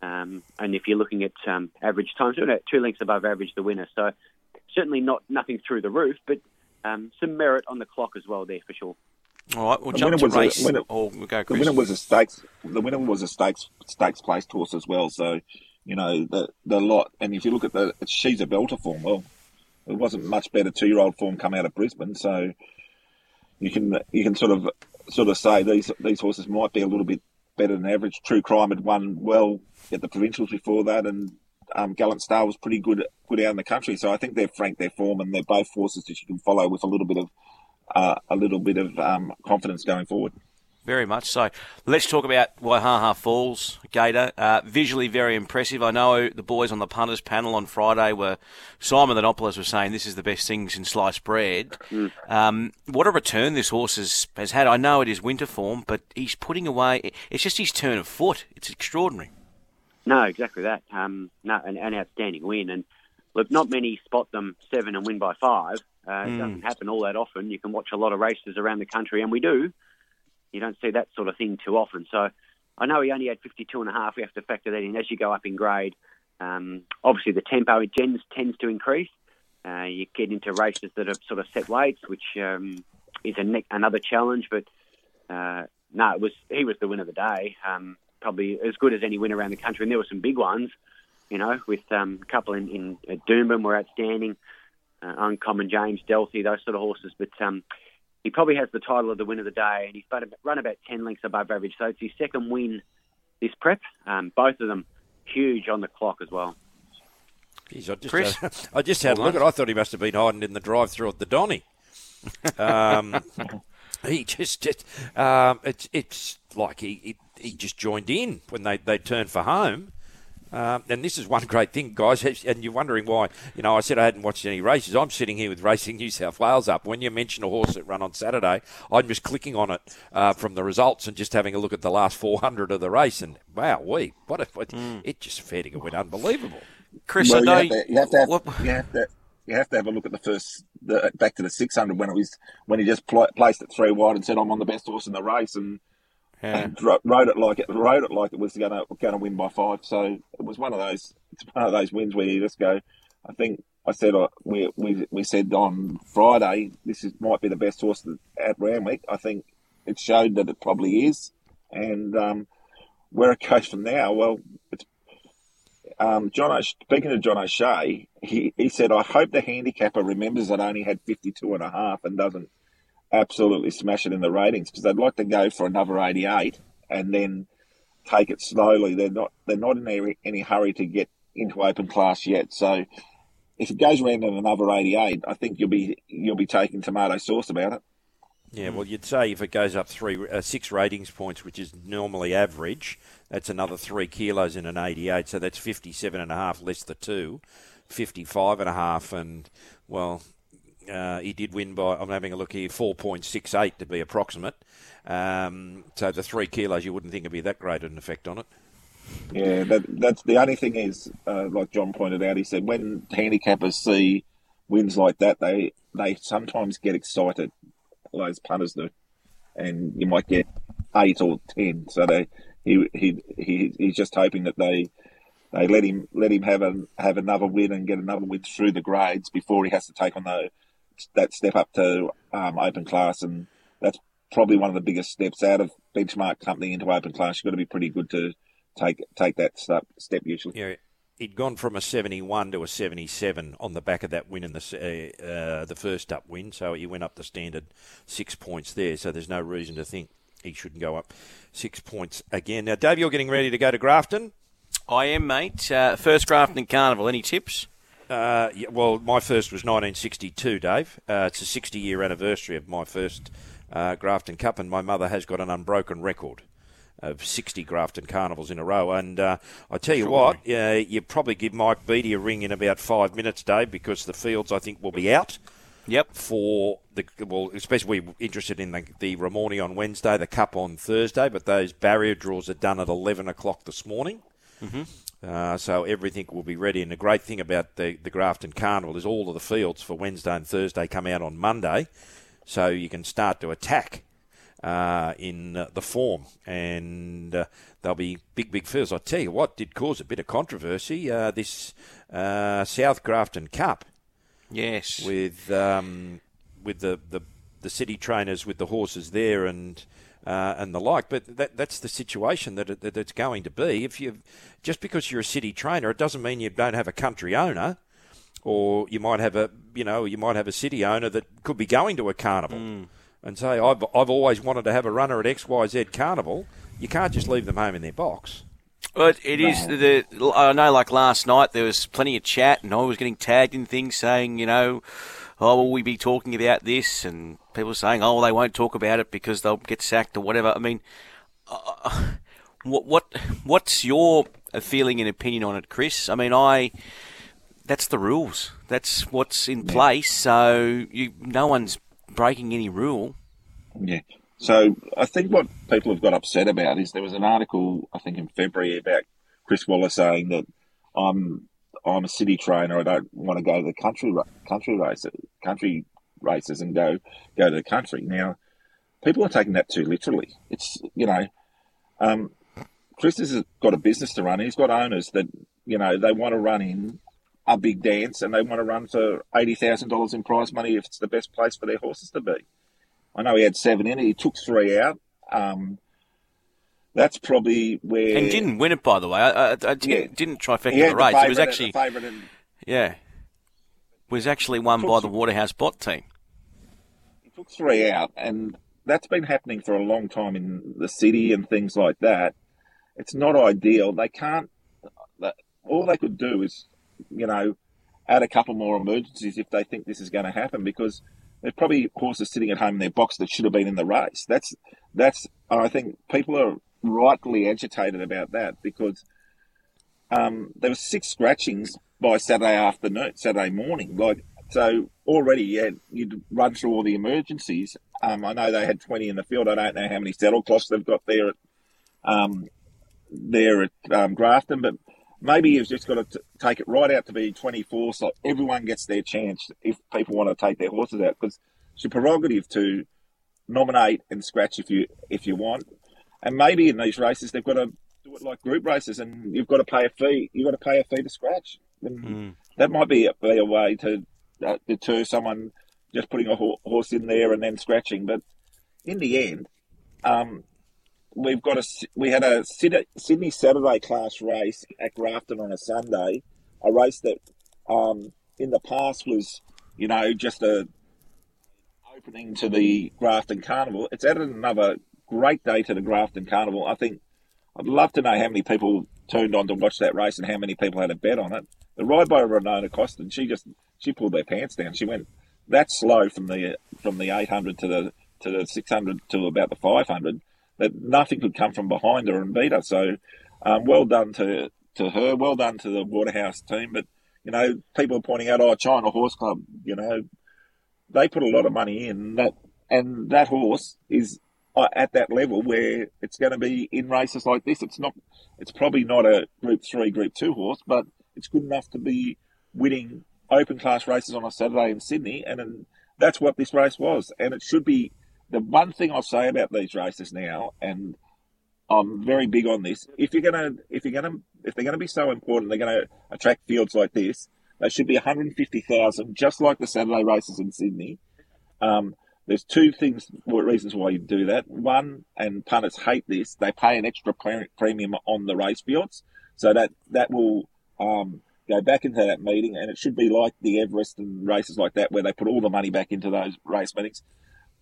Um, and if you're looking at um, average times, two lengths above average, the winner. So certainly not nothing through the roof, but um, some merit on the clock as well there for sure. All right, we'll the jump to race. A, winner, oh, we'll go, the winner was a stakes. The winner was a stakes stakes placed horse as well. So you know the the lot. And if you look at the, she's a belter form. Well, it wasn't much better two year old form come out of Brisbane. So you can you can sort of sort of say these these horses might be a little bit better than average. True Crime had won well at the provincials before that, and um, Gallant Star was pretty good good out in the country. So I think they've franked their form, and they're both forces that you can follow with a little bit of uh, a little bit of um, confidence going forward. Very much so. Let's talk about Waihaha Falls, Gator. Uh, visually very impressive. I know the boys on the punters panel on Friday were Simon Lenopoulos was saying this is the best thing since sliced bread. Mm. Um, what a return this horse has, has had. I know it is winter form, but he's putting away. It's just his turn of foot. It's extraordinary. No, exactly that. Um, no, an, an outstanding win. And look, not many spot them seven and win by five. Uh, mm. It hmm. doesn't happen all that often. You can watch a lot of races around the country, and we do. You don't see that sort of thing too often. So I know he only had 52 and a half. We have to factor that in as you go up in grade. Um, obviously, the tempo tends, tends to increase. Uh, you get into races that are sort of set weights, which um, is ne- another challenge. But uh, no, it was he was the winner of the day. Um, probably as good as any winner around the country, and there were some big ones. You know, with um, a couple in, in at Doomben were outstanding. Uh, Uncommon James, Delphi, those sort of horses. But um, he probably has the title of the win of the day, and he's run about 10 lengths above average. So it's his second win this prep. Um, both of them huge on the clock as well. Jeez, I just, Chris? Uh, I just had a look at I thought he must have been hiding in the drive through at the Donny. Um, [laughs] he just, just um, it's, it's like he, he, he just joined in when they, they turned for home. Um, and this is one [laughs] great thing, guys. And you're wondering why. You know, I said I hadn't watched any races. I'm sitting here with Racing New South Wales up. When you mention a horse that ran on Saturday, I'm just clicking on it uh, from the results and just having a look at the last 400 of the race. And wow, we what, a, what mm. it just fair it went unbelievable. Chris, well, I know you have to, you have to have, you have to you have to have a look at the first the, back to the 600 when it was when he just pl- placed it three wide and said I'm on the best horse in the race and yeah. and rode it like it rode it like it was going to going to win by five. So it was one of those one of those wins where you just go. I think I said uh, we, we we said on Friday this is might be the best horse at Randwick. I think it showed that it probably is, and um, where it goes from now, well. Um, John, speaking of John O'Shea, he, he said, I hope the handicapper remembers that only had 52 and a half and doesn't absolutely smash it in the ratings because they'd like to go for another 88 and then take it slowly. They're not they're not in any, any hurry to get into open class yet. So if it goes around at another 88, I think you'll be you'll be taking tomato sauce about it. Yeah, well, you'd say if it goes up three, uh, six ratings points, which is normally average, that's another three kilos in an 88. So that's 57 and a half less the two, 55 and a half, and well, uh, he did win by, I'm having a look here, 4.68 to be approximate. Um, so the three kilos, you wouldn't think it'd be that great an effect on it. Yeah, that, that's the only thing is, uh, like John pointed out, he said when handicappers see wins like that, they they sometimes get excited. Those punters do, and you might get eight or ten. So they he he, he he's just hoping that they they let him let him have a, have another win and get another win through the grades before he has to take on the that step up to um, open class, and that's probably one of the biggest steps out of benchmark company into open class. You've got to be pretty good to take take that step, step usually. Yeah. He'd gone from a 71 to a 77 on the back of that win in the uh, uh, the first up win, so he went up the standard six points there. So there's no reason to think he shouldn't go up six points again. Now, Dave, you're getting ready to go to Grafton. I am, mate. Uh, first Grafton Carnival. Any tips? Uh, yeah, well, my first was 1962, Dave. Uh, it's a 60 year anniversary of my first uh, Grafton Cup, and my mother has got an unbroken record. of 60 Grafton Carnivals in a row. And uh, I tell you sure. what, uh, you probably give Mike Beattie a ring in about five minutes, Dave, because the fields I think will be out. Yep. For the well, especially we're interested in the, the Ramornie on Wednesday, the Cup on Thursday, but those barrier draws are done at 11 o'clock this morning. Mm-hmm. Uh, so everything will be ready. And the great thing about the, the Grafton Carnival is all of the fields for Wednesday and Thursday come out on Monday. So you can start to attack uh, in uh, the form. And uh, there'll be big, big fields. I tell you what, did cause a bit of controversy uh, this uh, South Grafton Cup. Yes. With um, with the, the, the city trainers with the horses there and uh, and the like. But that, that's the situation that, it, that it's going to be. If you just because you're a city trainer, it doesn't mean you don't have a country owner, or you might have a you know you might have a city owner that could be going to a carnival. Mm. And say, I've, I've always wanted to have a runner at XYZ Carnival. You can't just leave them home in their box. Well, it is the. I know, like last night, there was plenty of chat, and I was getting tagged in things saying, you know, oh, will we be talking about this? And people saying, oh, they won't talk about it because they'll get sacked or whatever. I mean, uh, what what what's your feeling and opinion on it, Chris? I mean, I that's the rules. That's what's in place. So you, no one's breaking any rule. Yeah. So I think what people have got upset about is there was an article I think in February about Chris Waller saying that I'm I'm a city trainer. I don't want to go to the country country races, country races, and go go to the country. Now, people are taking that too literally. It's you know, um, Chris has got a business to run. He's got owners that you know they want to run in a big dance and they want to run for eighty thousand dollars in prize money if it's the best place for their horses to be. I know he had seven in. He took three out. Um, that's probably where. And didn't win it, by the way. I, I, I didn't, yeah. didn't trifecta the race. it was actually. And, yeah. Was actually won by the Waterhouse Bott team. He took three out, and that's been happening for a long time in the city and things like that. It's not ideal. They can't. All they could do is, you know, add a couple more emergencies if they think this is going to happen because there's probably horses sitting at home in their box that should have been in the race. That's that's. I think people are rightly agitated about that because um, there were six scratchings by Saturday afternoon, Saturday morning. Like so, already had, you'd run through all the emergencies. Um, I know they had twenty in the field. I don't know how many saddle cloths they've got there at um, there at um, Grafton, but maybe you've just got to t- take it right out to be twenty four, so everyone gets their chance if people want to take their horses out because it's your prerogative to nominate and scratch if you if you want. And maybe in these races they've got to do it like group races, and you've got to pay a fee. You've got to pay a fee to scratch. Mm. That might be a, be a way to uh, deter someone just putting a ho- horse in there and then scratching. But in the end, um, we've got a we had a Sydney Saturday class race at Grafton on a Sunday, a race that um, in the past was you know just a opening to the Grafton Carnival. It's added another great day to the Grafton Carnival. I think I'd love to know how many people turned on to watch that race and how many people had a bet on it. The ride by Renona Costin, she just she pulled their pants down. She went that slow from the from the 800 to the to the 600 to about the 500 that nothing could come from behind her and beat her. So, um, well done to to her. Well done to the Waterhouse team. But you know, people are pointing out, oh, China Horse Club. You know, they put a lot of money in that, and that horse is at that level where it's going to be in races like this. It's not. It's probably not a Group Three, Group Two horse, but it's good enough to be winning open class races on a Saturday in Sydney, and, and that's what this race was. And it should be the one thing I'll say about these races now, and I'm very big on this. If you're gonna, if you're gonna, if they're gonna be so important, they're gonna attract fields like this. They should be 150,000, just like the Saturday races in Sydney. Um, there's two things, reasons why you do that. One, and punters hate this, they pay an extra premium on the race fields, so that that will um, go back into that meeting, and it should be like the Everest and races like that, where they put all the money back into those race meetings.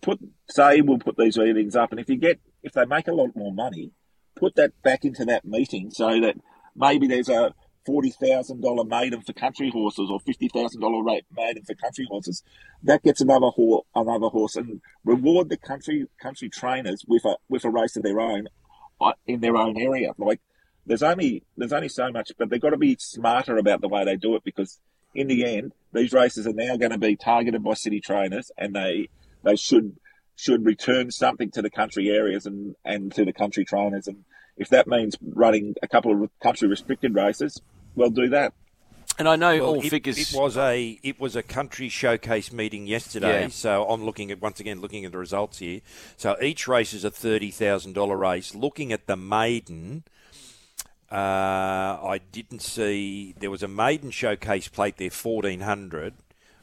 Put say we'll put these meetings up, and if you get if they make a lot more money, put that back into that meeting so that maybe there's a forty thousand dollar maiden for country horses or fifty thousand dollar rate maiden for country horses. That gets another horse, another horse, and reward the country country trainers with a with a race of their own uh, in their own area. Like there's only there's only so much, but they've got to be smarter about the way they do it because in the end, these races are now going to be targeted by city trainers, and they they should should return something to the country areas and, and to the country trainers. And if that means running a couple of country restricted races, well, do that. And I know well, all it, figures. It was a it was a country showcase meeting yesterday. Yeah. So I'm looking at once again looking at the results here. So each race is a thirty thousand dollar race. Looking at the maiden, uh, I didn't see there was a maiden showcase plate there fourteen hundred.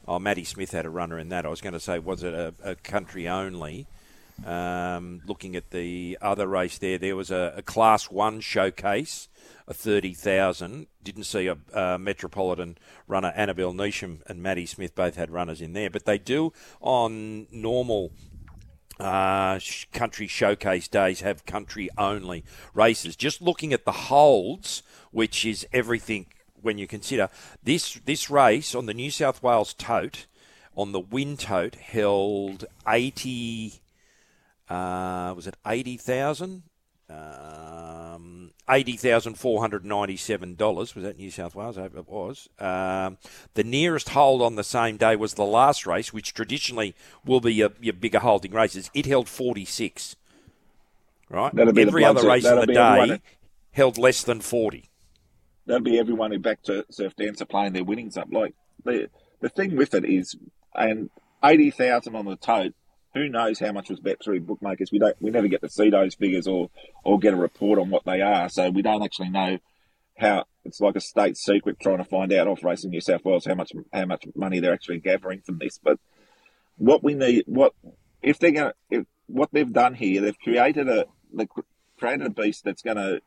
Oh, Matty Smith had a runner in that. I was going to say, was it a, a country only? Um, looking at the other race there, there was a, a Class One showcase, a thirty thousand. Didn't see a, Metropolitan runner. Annabelle Neesham and Matty Smith both had runners in there, but they do on normal uh, country showcase days have country only races. Just looking at the holds, which is everything when you consider this this race on the New South Wales tote, on the win tote, held eighty. Uh, was it eighty thousand? Um, eighty thousand four hundred ninety-seven dollars was that New South Wales? I hope it was. Um, the nearest hold on the same day was the last race, which traditionally will be your, your bigger holding races. It held forty-six. Right. Every other race in the day held less than forty that'll be everyone who back to surf dancer playing their winnings up. Like the the thing with it is, and eighty thousand on the tote. Who knows how much was bet through bookmakers? We don't. We never get to see those figures or or get a report on what they are. So we don't actually know how. It's like a state secret trying to find out off Racing New South Wales how much how much money they're actually gathering from this. But what we need, what if they're going to, what they've done here, they've created a they created a beast that's going to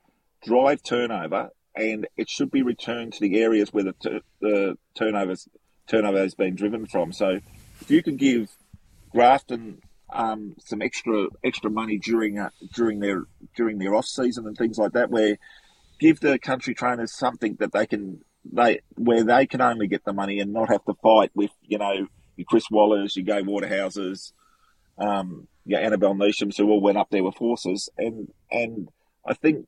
drive turnover and it should be returned to the areas where the, the turnovers turnover has been driven from. So, if you could give Grafton um, some extra extra money during uh, during their during their off season and things like that, where give the country trainers something that they can they where they can only get the money and not have to fight with you know your Chris Wallers, your Gai Waterhouses, um, your Annabelle Neeshams, who all went up there with horses, and and I think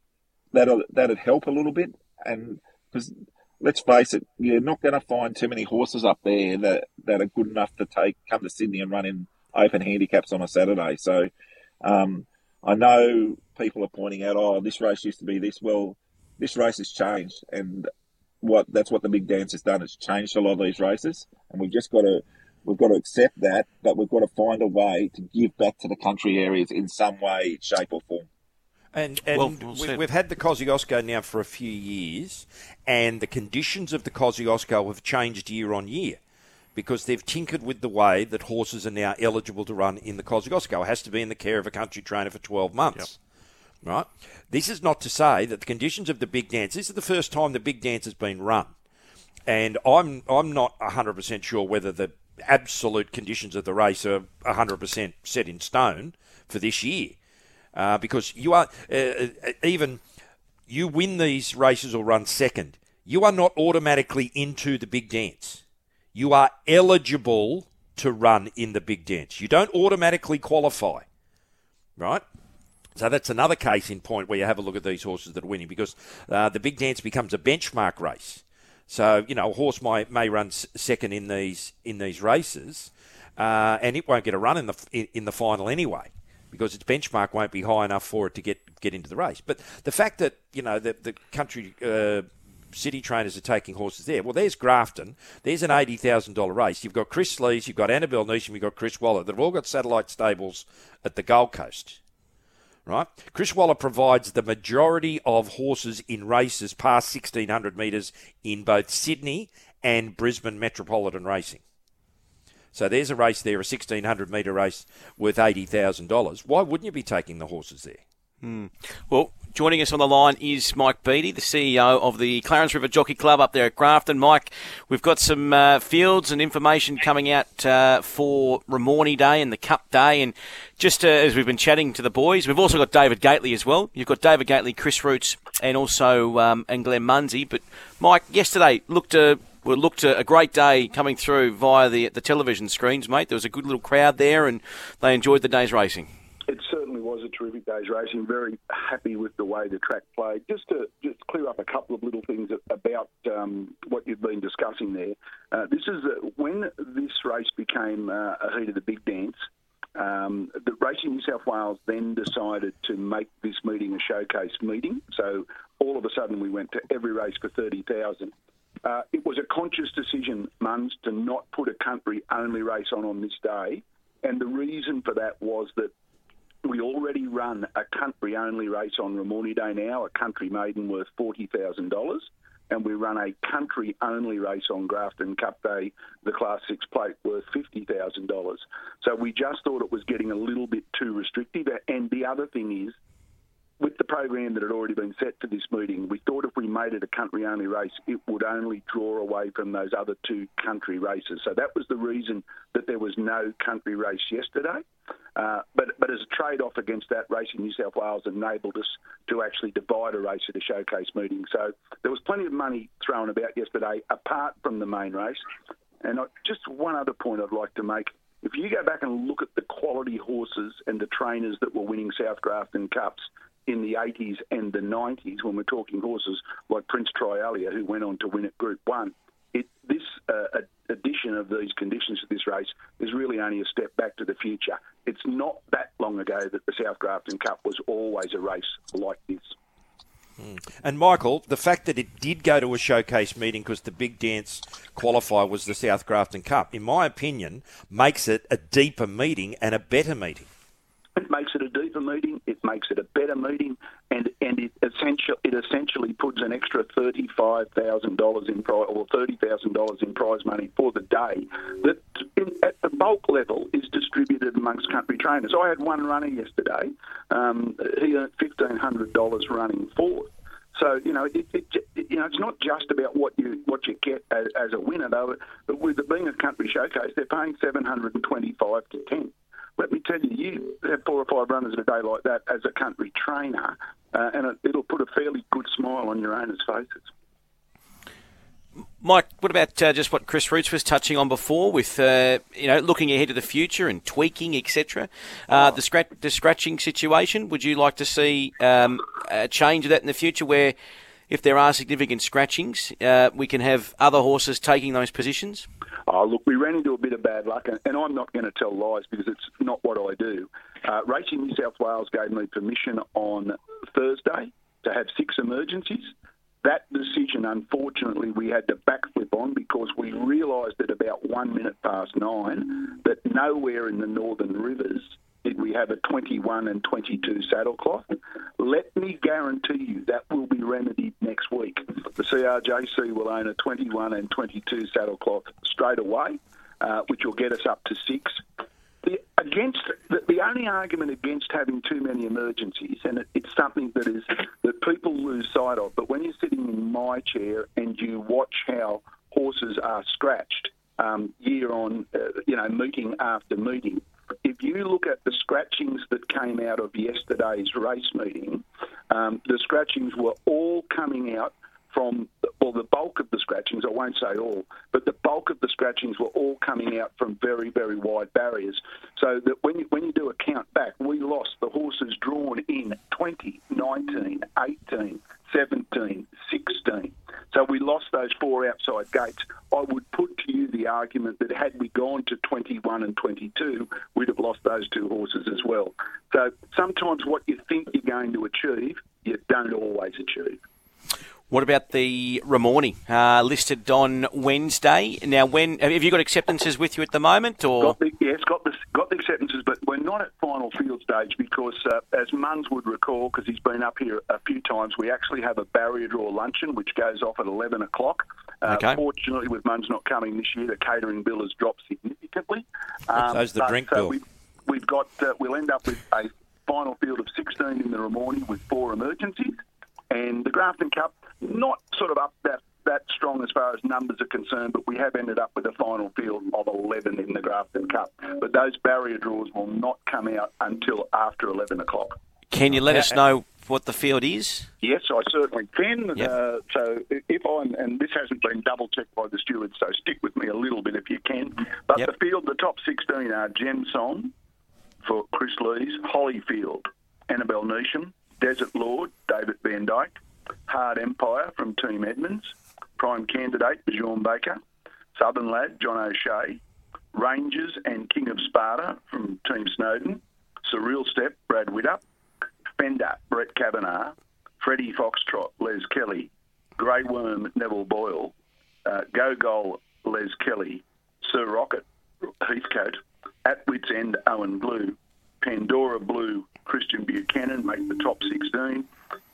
that'll that'd help a little bit. And because let's face it, you're not going to find too many horses up there that that are good enough to take come to Sydney and run in open handicaps on a Saturday. So um, I know people are pointing out, oh, this race used to be this. Well, this race has changed, and what that's what the big dance has done. It's changed a lot of these races, and we've just got to we've got to accept that, but we've got to find a way to give back to the country areas in some way, shape, or form. And, and well, we, we've had the Kosciuszko now for a few years, and the conditions of the Kosciuszko have changed year on year because they've tinkered with the way that horses are now eligible to run in the Kosciuszko. It has to be in the care of a country trainer for 12 months. Yep. Right? This is not to say that the conditions of the big dance, this is the first time the big dance has been run. And I'm, I'm not 100% sure whether the absolute conditions of the race are 100% set in stone for this year uh, because you are uh, uh, even you win these races or run second, you are not automatically into the big dance. You are eligible to run in the big dance. You don't automatically qualify, right? So that's another case in point where you have a look at these horses that are winning because uh, the big dance becomes a benchmark race. So you know a horse might, may run second in these in these races, uh, and it won't get a run in the in, in the final anyway because its benchmark won't be high enough for it to get get into the race. But the fact that you know the, the country uh, city trainers are taking horses there. Well, there's Grafton. There's an eighty thousand dollar race. You've got Kris Lees, you've got Annabelle Neesham, you've got Chris Waller. They've all got satellite stables at the Gold Coast. Right, Chris Waller provides the majority of horses in races past 1600 metres in both Sydney and Brisbane Metropolitan Racing. So there's a race there, a 1600 metre race worth $80,000. Why wouldn't you be taking the horses there? Hmm. Well, joining us on the line is Mike Beattie, the CEO of the Clarence River Jockey Club up there at Grafton. Mike, we've got some uh, fields and information coming out uh, for Ramornie Day and the Cup Day. And just uh, as we've been chatting to the boys, we've also got David Gately as well. You've got David Gately, Chris Roots, and also um, and Glenn Munsey. But Mike, yesterday looked a uh, well, looked a, a, great day coming through via the the television screens, mate. There was a good little crowd there, and they enjoyed the day's racing. Certainly was a terrific day's racing. Very happy with the way the track played. Just to just clear up a couple of little things about um, what you've been discussing there. Uh, this is uh, when this race became uh, a heat of the big dance. Um, the Racing New South Wales then decided to make this meeting a showcase meeting. So all of a sudden we went to every race for 30,000. Uh, it was a conscious decision, Muns, to not put a country only race on on this day. And the reason for that was that we already run a country only race on Ramornie Day now, a country maiden worth $40,000 and we run a country only race on Grafton Cup Day, the Class 6 plate worth $50,000. So we just thought it was getting a little bit too restrictive. And the other thing is, with the program that had already been set for this meeting, we thought if we made it a country only race, it would only draw away from those other two country races. So that was the reason that there was no country race yesterday. Uh, but, but as a trade off against that, Racing New South Wales enabled us to actually divide a race at a showcase meeting. So there was plenty of money thrown about yesterday apart from the main race. And I, just one other point I'd like to make. If you go back and look at the quality horses and the trainers that were winning South Grafton Cups in the 80s and the 90s, when we're talking horses like Prince Trialia, who went on to win at Group 1, it, this uh, addition of these conditions to this race is really only a step back to the future. It's not that long ago that the South Grafton Cup was always a race like this. Mm. And Michael, the fact that it did go to a showcase meeting because the big dance qualifier was the South Grafton Cup, in my opinion, makes it a deeper meeting and a better meeting. It makes it a deeper meeting. It makes it a better meeting, and and it essentially it essentially puts an extra thirty five thousand dollars in prize or thirty thousand dollars in prize money for the day that in, at the bulk level is distributed amongst country trainers. I had one runner yesterday. Um, he earned fifteen hundred dollars running fourth. So you know, it, it, you know, it's not just about what you what you get as, as a winner, though. But with it being a country showcase, they're paying seven hundred and twenty-five to ten let me tell you, you have four or five runners in a day like that as a country trainer, uh, and it, will put a fairly good smile on your owners' faces. Mike, what about uh, just what Chris Roots was touching on before, with uh, you know looking ahead to the future and tweaking, etc. Uh, the, scratch, the scratching situation. Would you like to see um, a change of that in the future, where if there are significant scratchings, uh, we can have other horses taking those positions? Oh, look, we ran into a bit of bad luck, and, and I'm not going to tell lies because it's not what I do. Uh, Racing New South Wales gave me permission on Thursday to have six emergencies. That decision, unfortunately, we had to backflip on because we realised at about one minute past nine that nowhere in the Northern Rivers we have a 21 and 22 saddle cloth. Let me guarantee you that will be remedied next week. The CRJC will own a 21 and 22 saddle cloth straight away, uh, which will get us up to six. The, against the, the, only argument against having too many emergencies, and it, it's something that is that people lose sight of. But when you're sitting in my chair and you watch how horses are scratched um, year on, uh, you know, meeting after meeting, if you look at the scratchings that came out of yesterday's race meeting, um, the scratchings were all coming out from, well, the bulk of the scratchings, I won't say all, but the bulk of the scratchings were all coming out from very, very wide barriers. So that when you, when you do a count back, we lost the horses drawn in 20, 19, 18, 17, 16. So we lost those four outside gates. I would put to you the argument that had we gone to 21 and 22, we'd have lost those two horses as well. So sometimes what you think you're going to achieve, you don't always achieve. What about the Ramornie uh, listed on Wednesday? Now, when have you got acceptances with you at the moment, or got the, yes, got the got the acceptances, but we're not at final field stage because, uh, as Muns would recall, because he's been up here a few times, we actually have a barrier draw luncheon which goes off at eleven o'clock. Uh, okay. Fortunately, with Muns not coming this year, the catering bill has dropped significantly. Um, So's the drink so bill. We've, we've got uh, we'll end up with a final field of sixteen in the Ramornie with four emergencies, and the Grafton Cup not sort of up that that strong as far as numbers are concerned, but we have ended up with a final field of 11 in the Grafton Cup. But those barrier draws will not come out until after 11 o'clock. Can you let us know what the field is? Yes, I certainly can. Yep. Uh, so if I'm, and this hasn't been double checked by the stewards, so stick with me a little bit if you can. But yep. the field, the top 16 are Gem Song for Kris Lees, Hollyfield, Annabelle Neesham, Desert Lord, David Van Dyke, Hard Empire from Team Edmonds, Prime Candidate, Bjorn Baker, Southern Lad, John O'Shea, Rangers and King of Sparta from Team Snowden, Surreal Step, Brad Widdup, Fender, Brett Cavanough, Freddie Foxtrot, Les Kelly, Grey Worm, Neville Boyle, uh, Go Goal, Les Kelly, Sir Rocket, Heathcote, At Wits End, Owen Blue, Pandora Blue, Christian Buchanan make the top 16,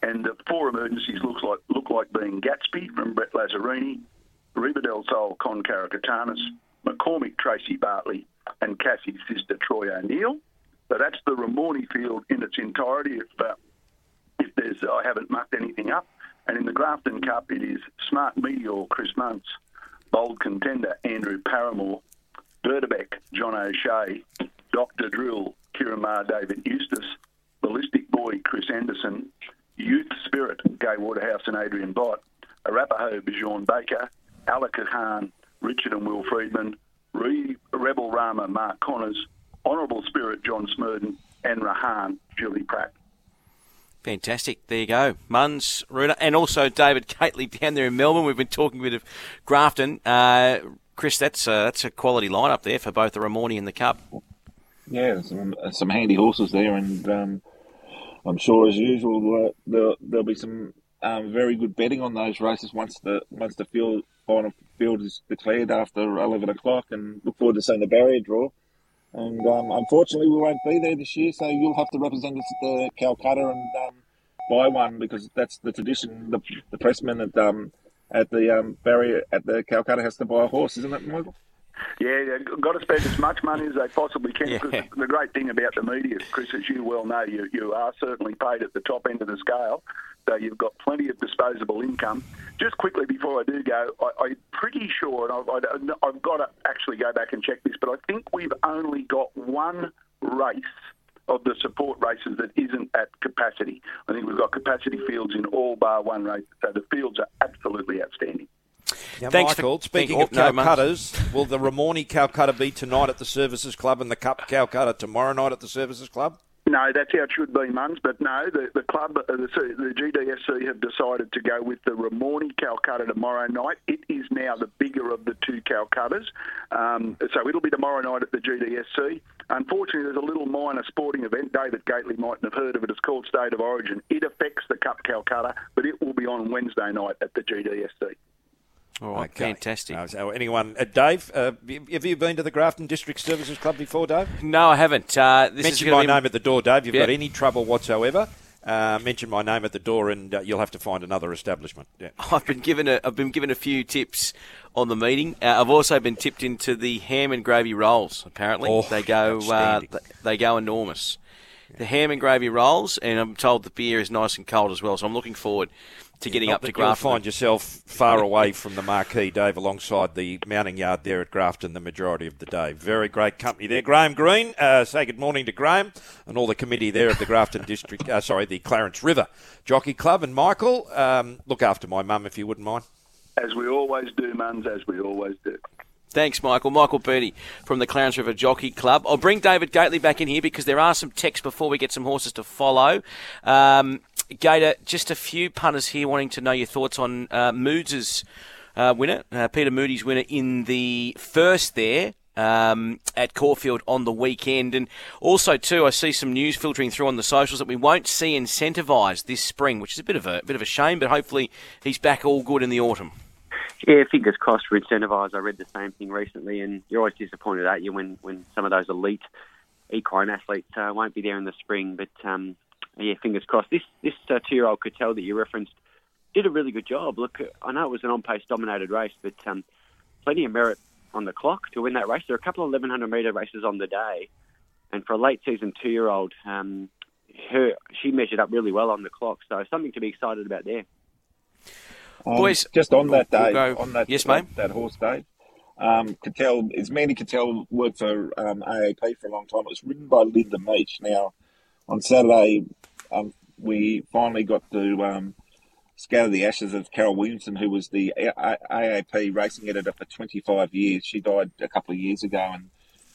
and the four emergencies looks like look like being Gatsby from Brett Lazzarini, Reba del Sol, Con Karakatsanis, McCormick, Tracy Bartley, and Cassie's sister Troy O'Neill. So that's the Ramornie field in its entirety. If, uh, if there's, I haven't mucked anything up. And in the Grafton Cup, it is Smart Meteor, Chris Munce, Bold Contender, Andrew Paramore, Berdebeck, John O'Shea, Dr. Drill, Kiramar, David Eustace, Ballistic Boy, Chris Anderson, Youth Spirit, Gai Waterhouse and Adrian Bott, Arapaho, Bjorn Baker, Alaka Khan, Richard and Will Freedman, Re- Rebel Rama, Mark Connors, Honourable Spirit, John Smurden, and Rahan, Julie Pratt. Fantastic. There you go. Muns, Runa, and also David Gately down there in Melbourne. We've been talking a bit of Grafton. Uh, Chris, that's a, that's a quality lineup there for both the Ramornie and the Cup. Yeah, some, some handy horses there, and um, I'm sure, as usual, there'll, there'll be some um, very good betting on those races once the once the field final field is declared after 11 o'clock, and look forward to seeing the barrier draw. And um, unfortunately, we won't be there this year, so you'll have to represent us at the Calcutta and um, buy one because that's the tradition. The, the pressman at um, at the um, barrier at the Calcutta has to buy a horse, isn't it, Michael? Yeah, they've got to spend as much money as they possibly can. Yeah. Because the great thing about the media, Chris, as you well know, you, you are certainly paid at the top end of the scale. So you've got plenty of disposable income. Just quickly before I do go, I, I'm pretty sure, and I've, I've got to actually go back and check this, but I think we've only got one race of the support races that isn't at capacity. I think we've got capacity fields in all bar one race. So the fields are absolutely outstanding. Now, Thanks Michael, for- speaking of no, Calcuttas, will the Ramornie Calcutta be tonight at the Services Club and the Cup Calcutta tomorrow night at the Services Club? No, that's how it should be, Muns. But no, the, the club, uh, the, the GDSC have decided to go with the Ramornie Calcutta tomorrow night. It is now the bigger of the two Calcuttas. Um, so it'll be tomorrow night at the GDSC. Unfortunately, there's a little minor sporting event. David Gately mightn't have heard of it. It's called State of Origin. It affects the Cup Calcutta, but it will be on Wednesday night at the GDSC. All right, Okay. fantastic. Uh, so anyone, uh, Dave, uh, have you been to the Grafton District Services Club before, Dave? No, I haven't. Uh, this mention my be- name at the door, Dave. If you've Yeah. got any trouble whatsoever? Uh, mention my name at the door, and uh, you'll have to find another establishment. Yeah. [laughs] I've been given a I've been given a few tips on the meeting. Uh, I've also been tipped into the ham and gravy rolls. Apparently, Oh, they go uh, they go enormous. The ham and gravy rolls, and I'm told the beer is nice and cold as well. So I'm looking forward to getting Not up to that you'll Grafton. find yourself far away from the marquee, Dave, alongside the mounting yard there at Grafton the majority of the day. Very great company there. Graham Green, uh, say good morning to Graham and all the committee there at the Grafton [laughs] District, uh, sorry, the Clarence River Jockey Club. And Michael, um, look after my mum if you wouldn't mind. As we always do, Muns, as we always do. Thanks, Michael. Michael Purdy from the Clarence River Jockey Club. I'll bring David Gately back in here because there are some texts before we get some horses to follow. Um, Gator, just a few punters here wanting to know your thoughts on uh, Moods' uh, winner, uh, Peter Moody's winner in the first there. Um, at Caulfield on the weekend, and also too, I see some news filtering through on the socials that we won't see Incentivise this spring, which is a bit of a bit of a shame. But hopefully, he's back all good in the autumn. Yeah, fingers crossed for Incentivise. I read the same thing recently, and you're always disappointed, aren't you, when, when some of those elite equine athletes uh, won't be there in the spring. But um, yeah, fingers crossed. This this uh, two-year-old Cattell that you referenced did a really good job. Look, I know it was an on-pace dominated race, but um, plenty of merit on the clock to win that race. There are a couple of 1100 metre races on the day, and for a late season two-year-old, um, her she measured up really well on the clock. So something to be excited about there. Um, Boys, just on that we'll day, go- on that Yes, mate. that horse day. Um, Cattell is Mandy Cattell worked for um, AAP for a long time. It was ridden by Linda Meech. Now, on Saturday, um, we finally got to um, scatter the ashes of Carol Williamson, who was the AAP racing editor for 25 years. She died a couple of years ago, and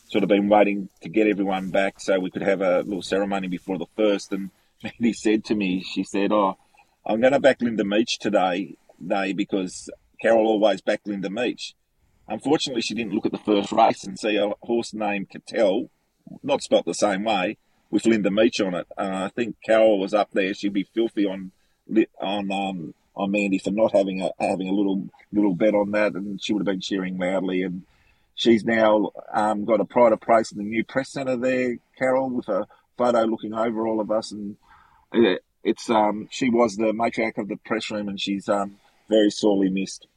sort of been waiting to get everyone back so we could have a little ceremony before the first. And [laughs] Mandy said to me, she said, "Oh, I'm going to back Linda Meech today, day because Carol always backed Linda Meech. Unfortunately, she didn't look at the first race and see a horse named Cattell, not spelt the same way, with Linda Meech on it. Uh, I think Carol was up there. She'd be filthy on on um, on Mandy for not having a having a little little bet on that, and she would have been cheering loudly. And she's now um, got a pride of place in the new press centre there, Carol, with a photo looking over all of us, and it's um, she was the matriarch of the press room, and she's um, very sorely missed.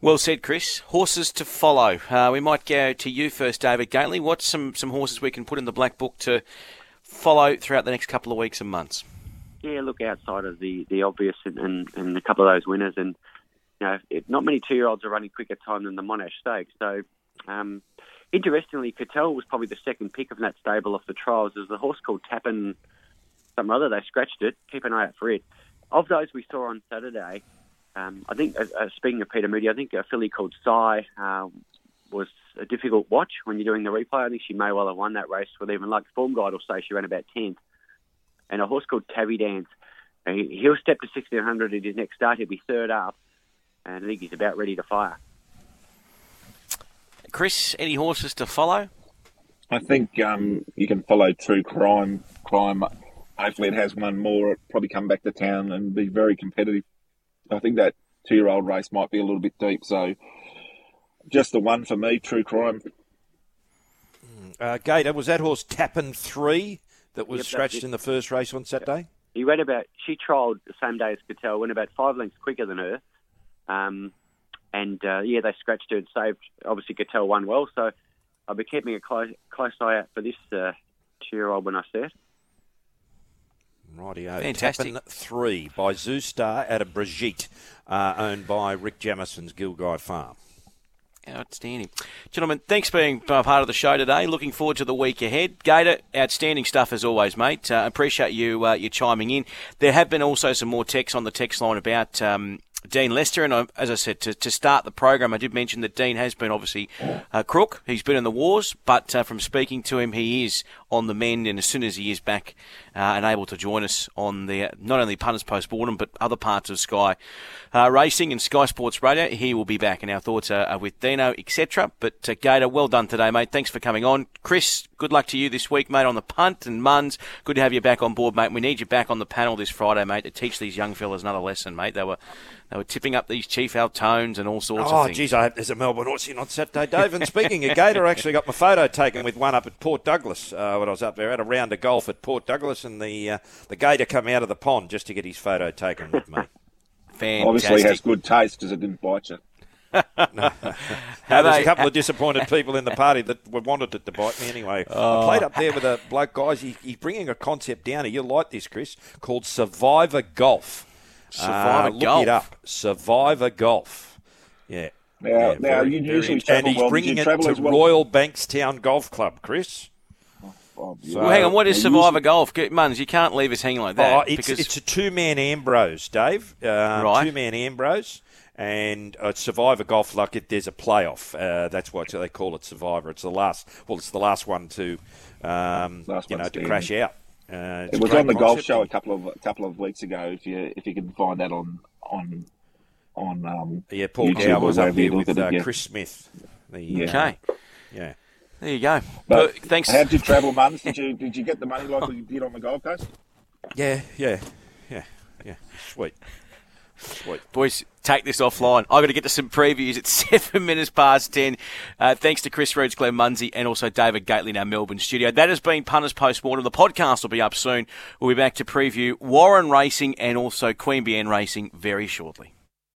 Well said, Chris. Horses to follow. Uh, we might go to you first, David Gately. What's some, some horses we can put in the black book to follow throughout the next couple of weeks and months? Yeah, look outside of the, the obvious and, and, and a couple of those winners, and you know, it, not many two year olds are running quicker time than the Monash Stakes. So, um, interestingly, Cattell was probably the second pick of that stable off the trials. There's a horse called Tappin, some other. They scratched it. Keep an eye out for it. Of those we saw on Saturday, um, I think, uh, uh, speaking of Peter Moody, I think a filly called Psy uh, was a difficult watch when you're doing the replay. I think she may well have won that race with even like Form Guide will say she ran about 10th. And a horse called Tabby Dance, uh, he'll step to 1600 at his next start. He'll be third up, and I think he's about ready to fire. Chris, any horses to follow? I think um, you can follow True Crime. Crime. Hopefully, it has one more. It'll probably come back to town and be very competitive I think that two year old race might be a little bit deep. So just the one for me, True Crime. Uh, Gator, was that horse Tappin 3 that was yep, scratched in the first race on Saturday? He went about, she trialled the same day as Cattell, went about five lengths quicker than her. Um, and uh, yeah, they scratched her and saved. Obviously, Cattell won well, so I'll be keeping a close, close eye out for this uh, two year old when I see it. Rightio. Fantastic. Tappin 3 by Zoustar out of Brigitte, uh, owned by Rick Jamieson's Gilgai Farm. Outstanding. Gentlemen, thanks for being part of the show today. Looking forward to the week ahead. Gator, outstanding stuff as always, mate. Uh, appreciate you uh, you chiming in. There have been also some more texts on the text line about um, Dean Lester. And I, as I said, to, to start the program, I did mention that Dean has been obviously a crook. He's been in the wars, but uh, from speaking to him, he is on the mend. And as soon as he is back uh, and able to join us on the not only punters post mortem but other parts of Sky uh, Racing and Sky Sports Radio, he will be back. And our thoughts are, are with Dino, etc. But uh, Gator, well done today, mate. Thanks for coming on. Chris, good luck to you this week, mate, on the punt. And Muns, good to have you back on board, mate. We need you back on the panel this Friday, mate, to teach these young fellas another lesson, mate. They were they were tipping up these chief out tones and all sorts oh, of things. Oh, geez, I hope there's a Melbourne horse in on Saturday, Dave. And speaking of Gator, I actually got my photo taken with one up at Port Douglas uh, when I was up there. I had a round of golf at Port Douglas, and the uh, the Gator come out of the pond just to get his photo taken with me. [laughs] Fantastic. Obviously, has good taste because it didn't bite you. [laughs] no. [laughs] no, there's a couple of disappointed people in the party that wanted it to bite me anyway. Oh. I played up there with a bloke, guys. He, he's bringing a concept down here. You'll like this, Chris, called Survivor Golf. Survivor uh, Golf. Look it up. Survivor Golf. Yeah. Now, yeah, now very, you usually and he's well. bringing it to well? Royal Bankstown Golf Club, Chris. So, well, hang on. What is Survivor Golf, Muns? You can't leave us hanging like that. Oh, it's, because... it's a two-man Ambrose, Dave. Uh, right. Two-man Ambrose and uh, Survivor Golf. Like it, there's a playoff. Uh, that's what they call it, Survivor. It's the last. Well, it's the last one to, um, you know, to crash out. Uh, it was on the golf show a couple of a couple of weeks ago. If you if you can find that on on on um, yeah, Paul Dow was up there with uh, Chris Smith. The, yeah. Okay, yeah. There you go. But thanks. How did you travel, Muns? Did [laughs] you did you get the money like we did on the Gold Coast? Yeah, yeah, yeah, yeah. Sweet. Sweet. Boys, take this offline. I've got to get to some previews at [laughs] seven minutes past ten. Uh, thanks to Chris Roots, Glenn Munsey, and also David Gately in our Melbourne studio. That has been Punters Postmortem. The podcast will be up soon. We'll be back to preview Warren Racing and also Queanbeyan Racing very shortly.